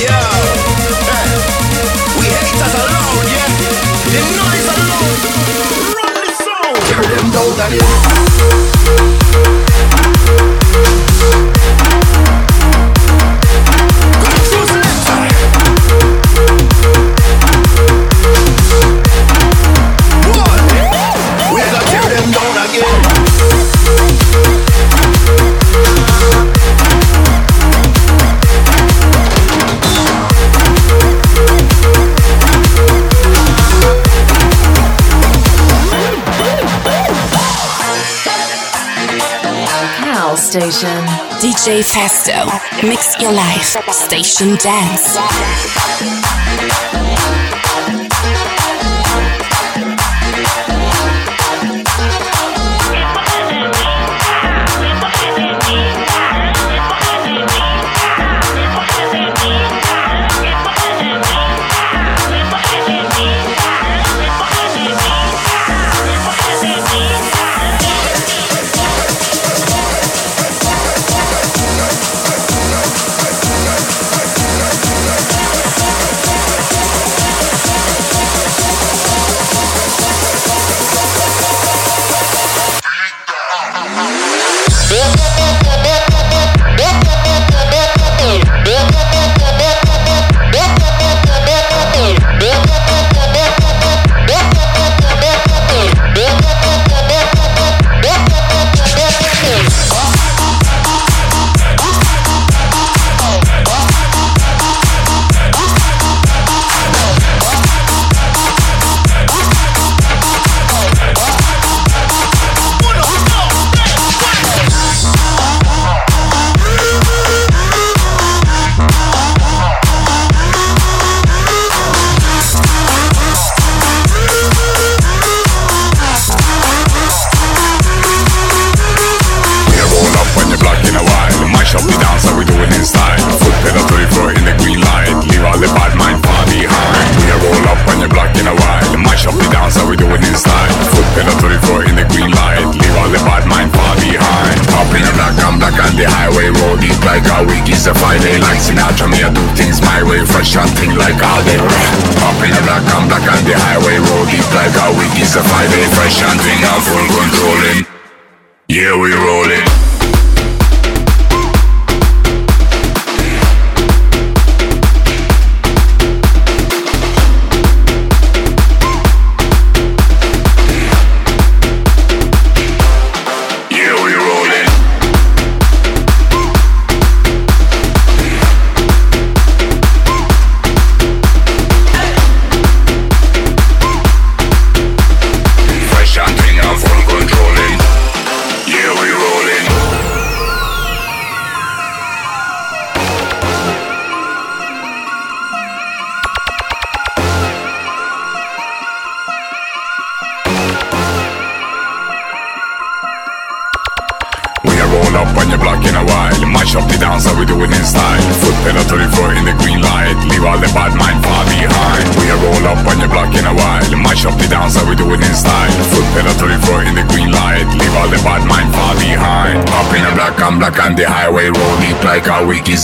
Yo, we haters alone, yeah. The noise alone. Run them down, station. DJ Festo, mix your life. Station dance.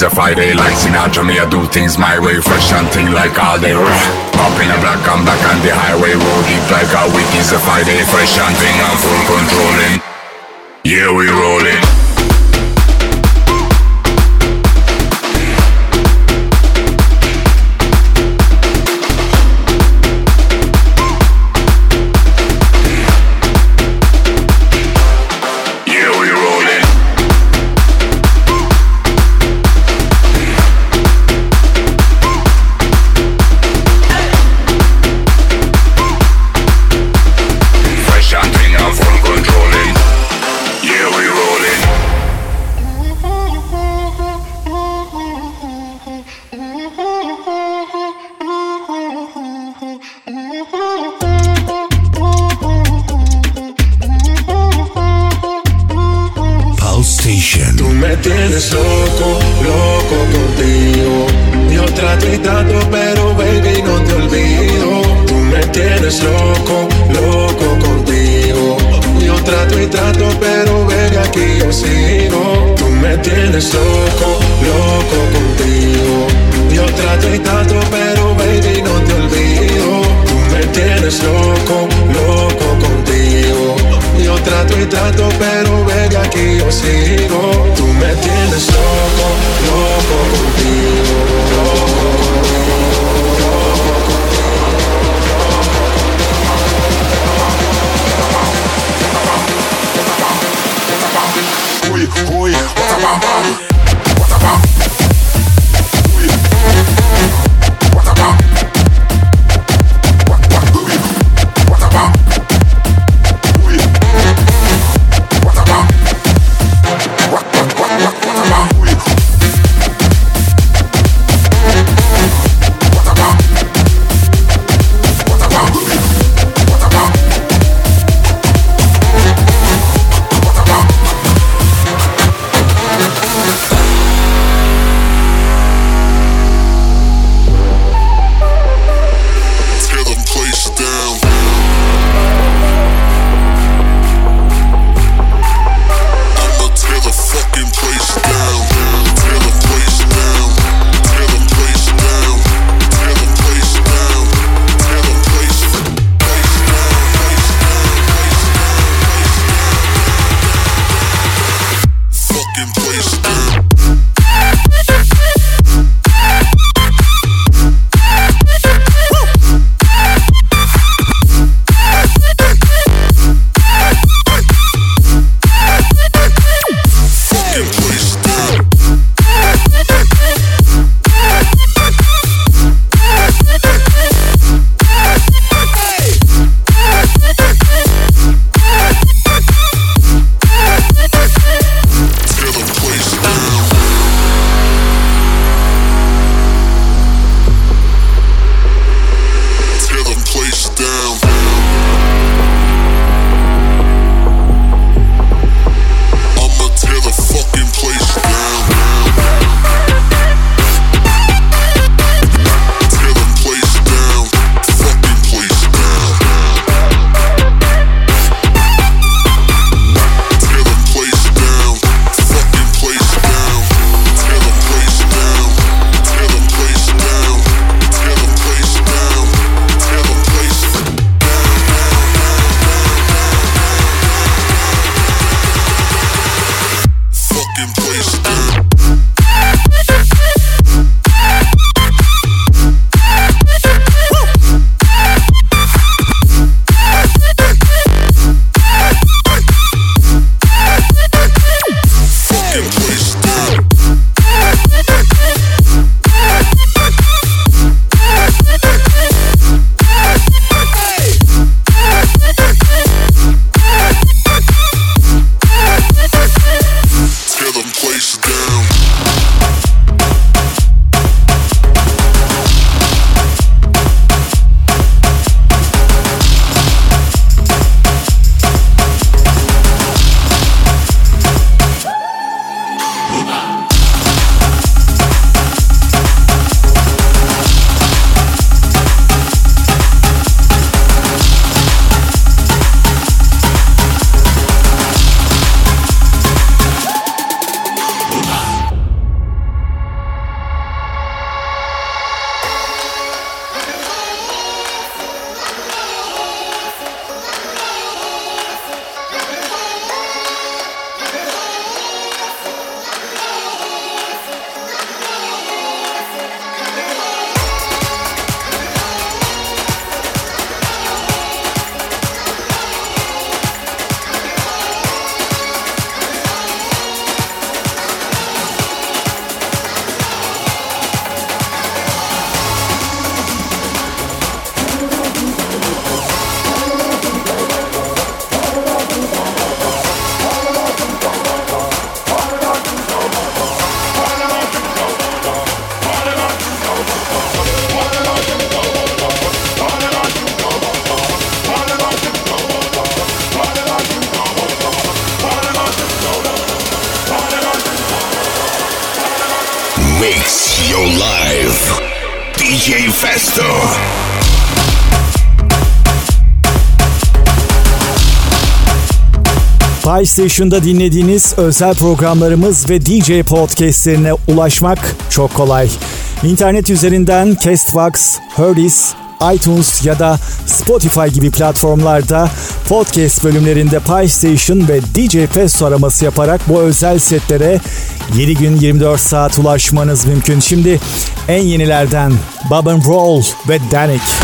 a Friday like Sinatra Me I do things my way Fresh hunting like all day. Up in a black, come back on the highway Road deep like a week is a Friday Fresh and hunting, I'm full controlling. Yeah, we rolling. Pie Station'da dinlediğiniz özel programlarımız ve DJ podcastlerine ulaşmak çok kolay. İnternet üzerinden Castbox, Herdis, iTunes ya da Spotify gibi platformlarda podcast bölümlerinde Pie Station ve DJ Festo araması yaparak bu özel setlere 7 gün 24 saat ulaşmanız mümkün. Şimdi en yenilerden Bob and Roll ve Danik.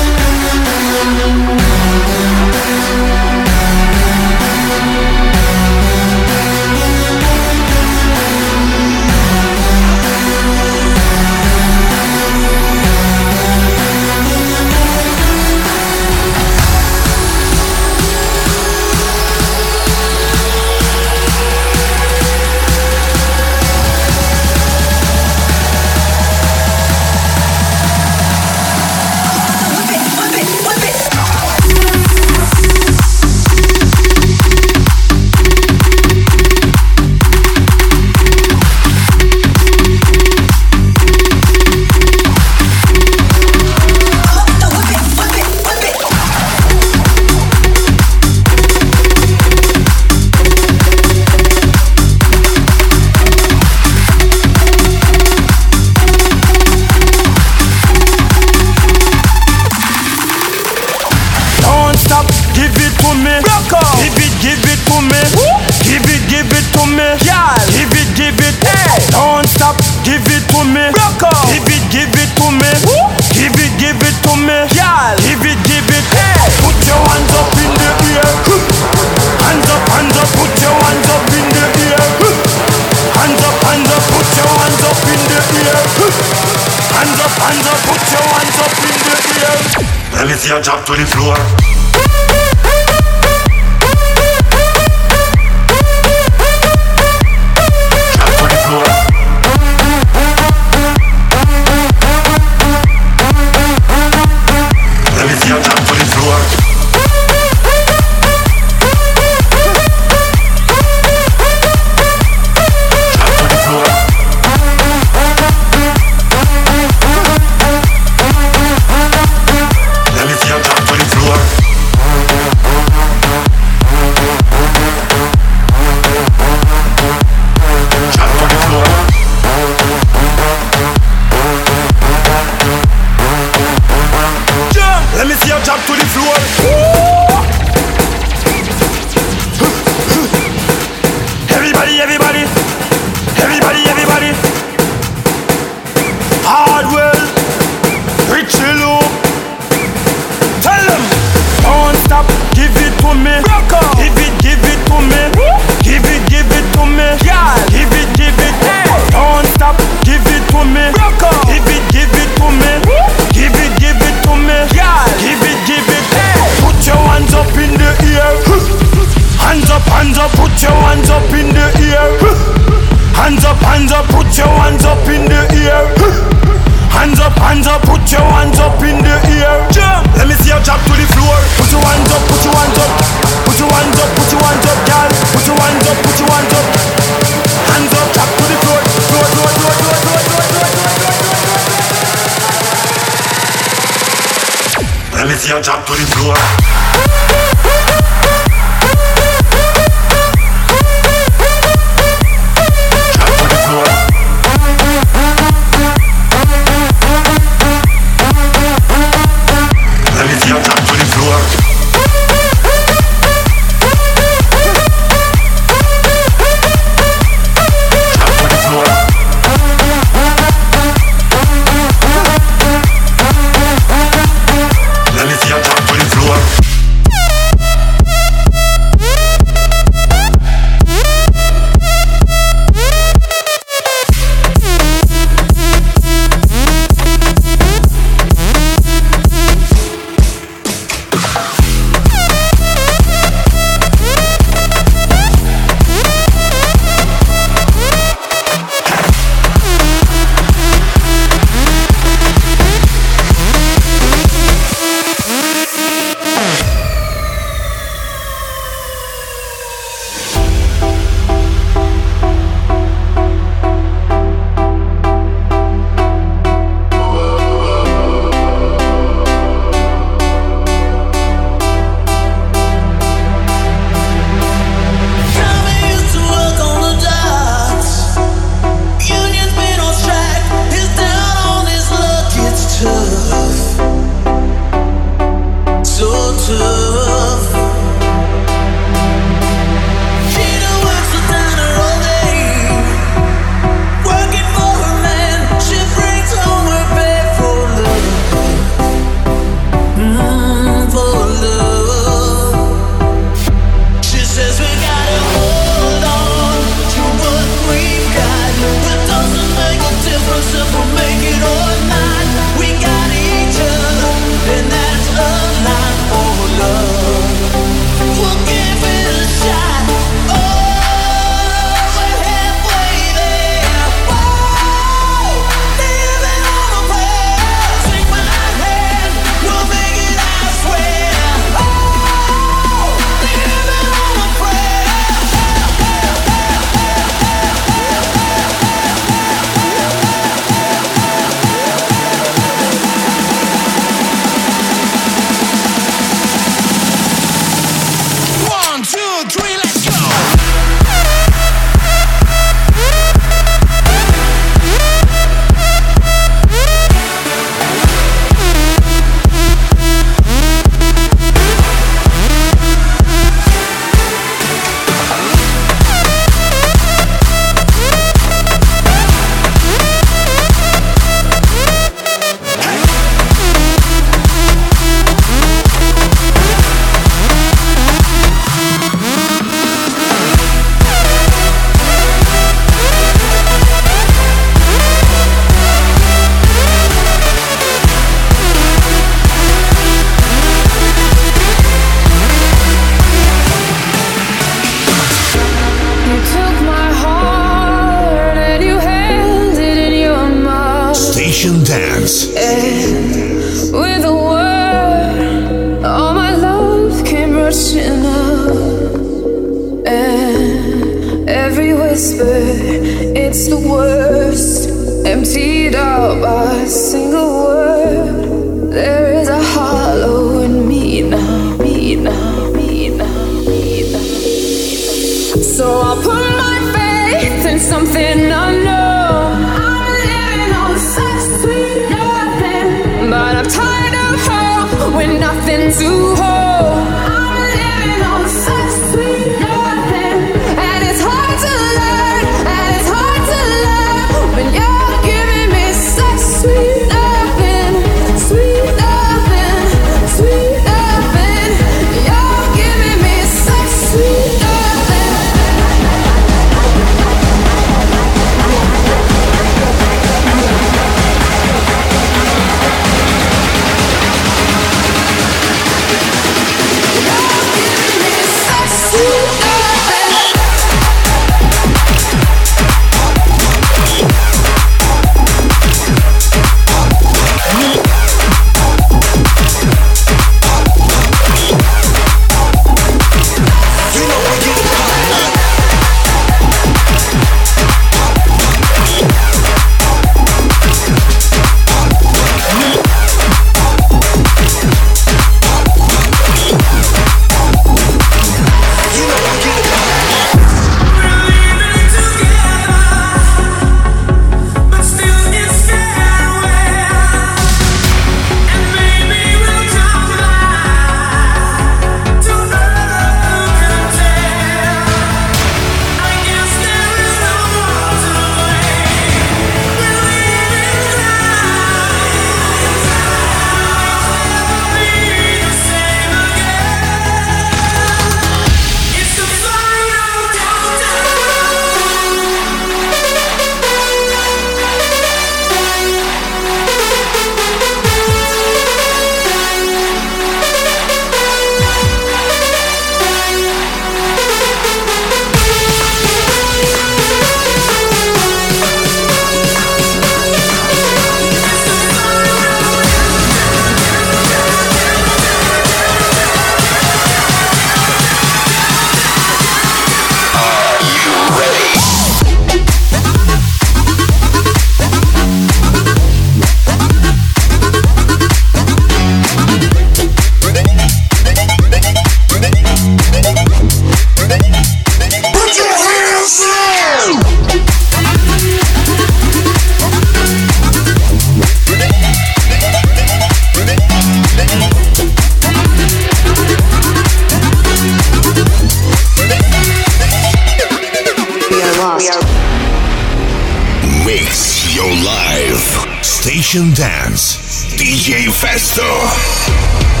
Life. Station Dance. DJ Festo.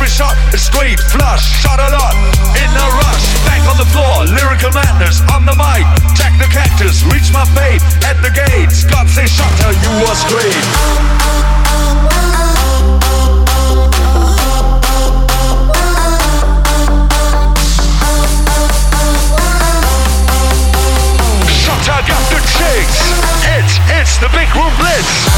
Every shot is squeezed, flush, shot a lot, in a rush. Back on the floor, lyrical madness, on the mic. Jack the cactus, reach my fate at the gates. God say shot her, you was great. It's, it's the big room blitz.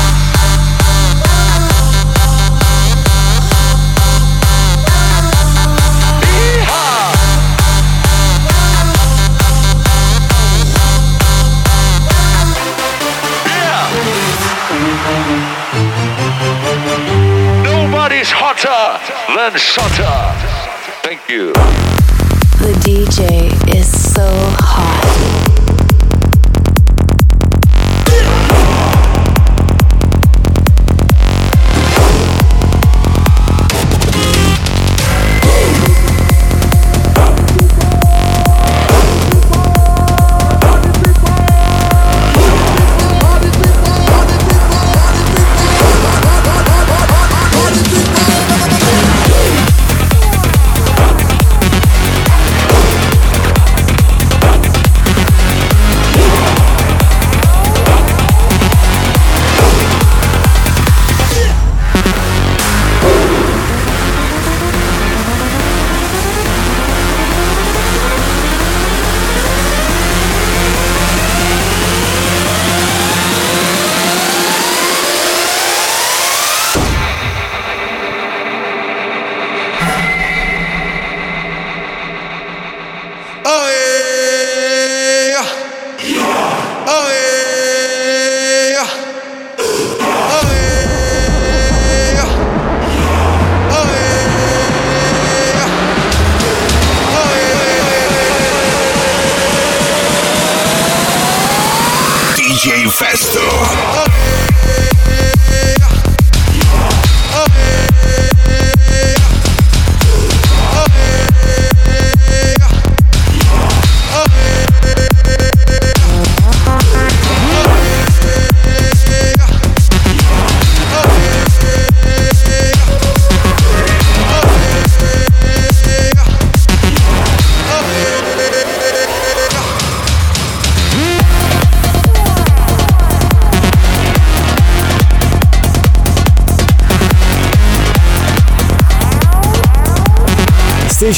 Alan Sutter. Thank you. The DJ is so hot.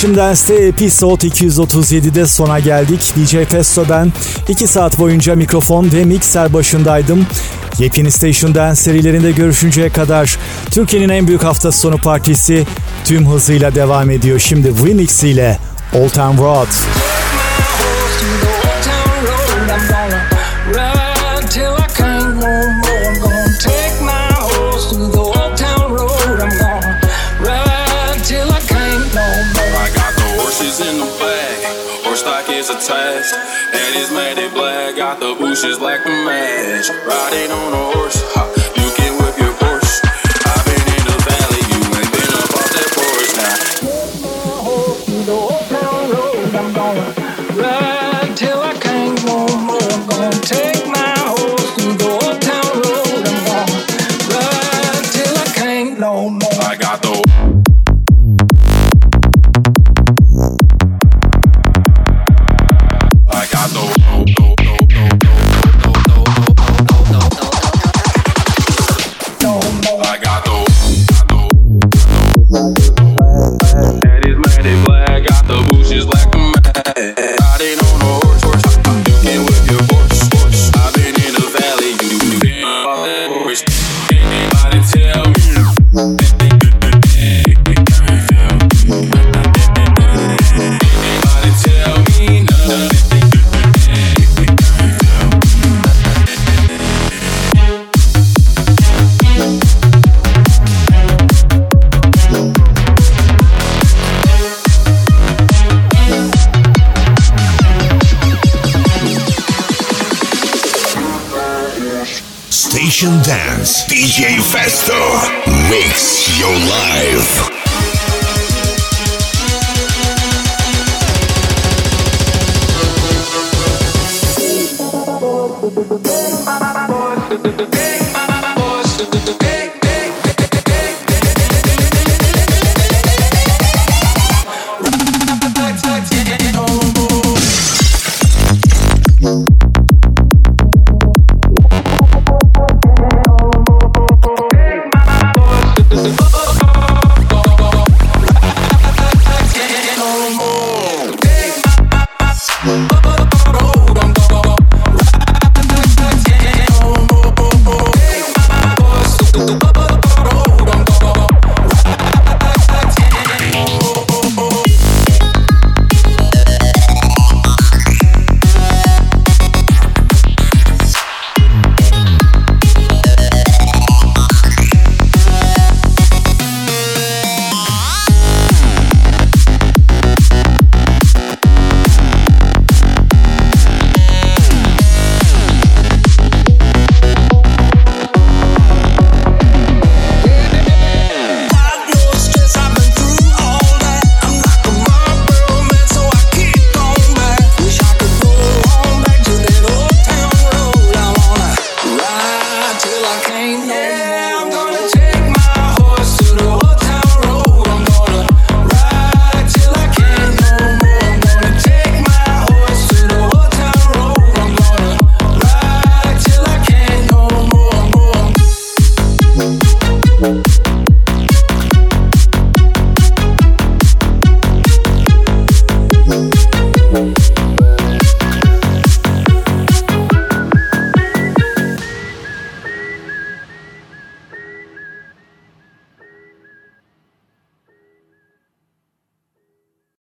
Fashion Dance'te Episode 237'de sona geldik. DJ Festo ben 2 saat boyunca mikrofon ve mikser başındaydım. Yepyeni Station Dance serilerinde görüşünceye kadar Türkiye'nin en büyük hafta sonu partisi tüm hızıyla devam ediyor. Şimdi Winix ile Old Town Road. Got the bushes like a match. Riding on a horse. Mix your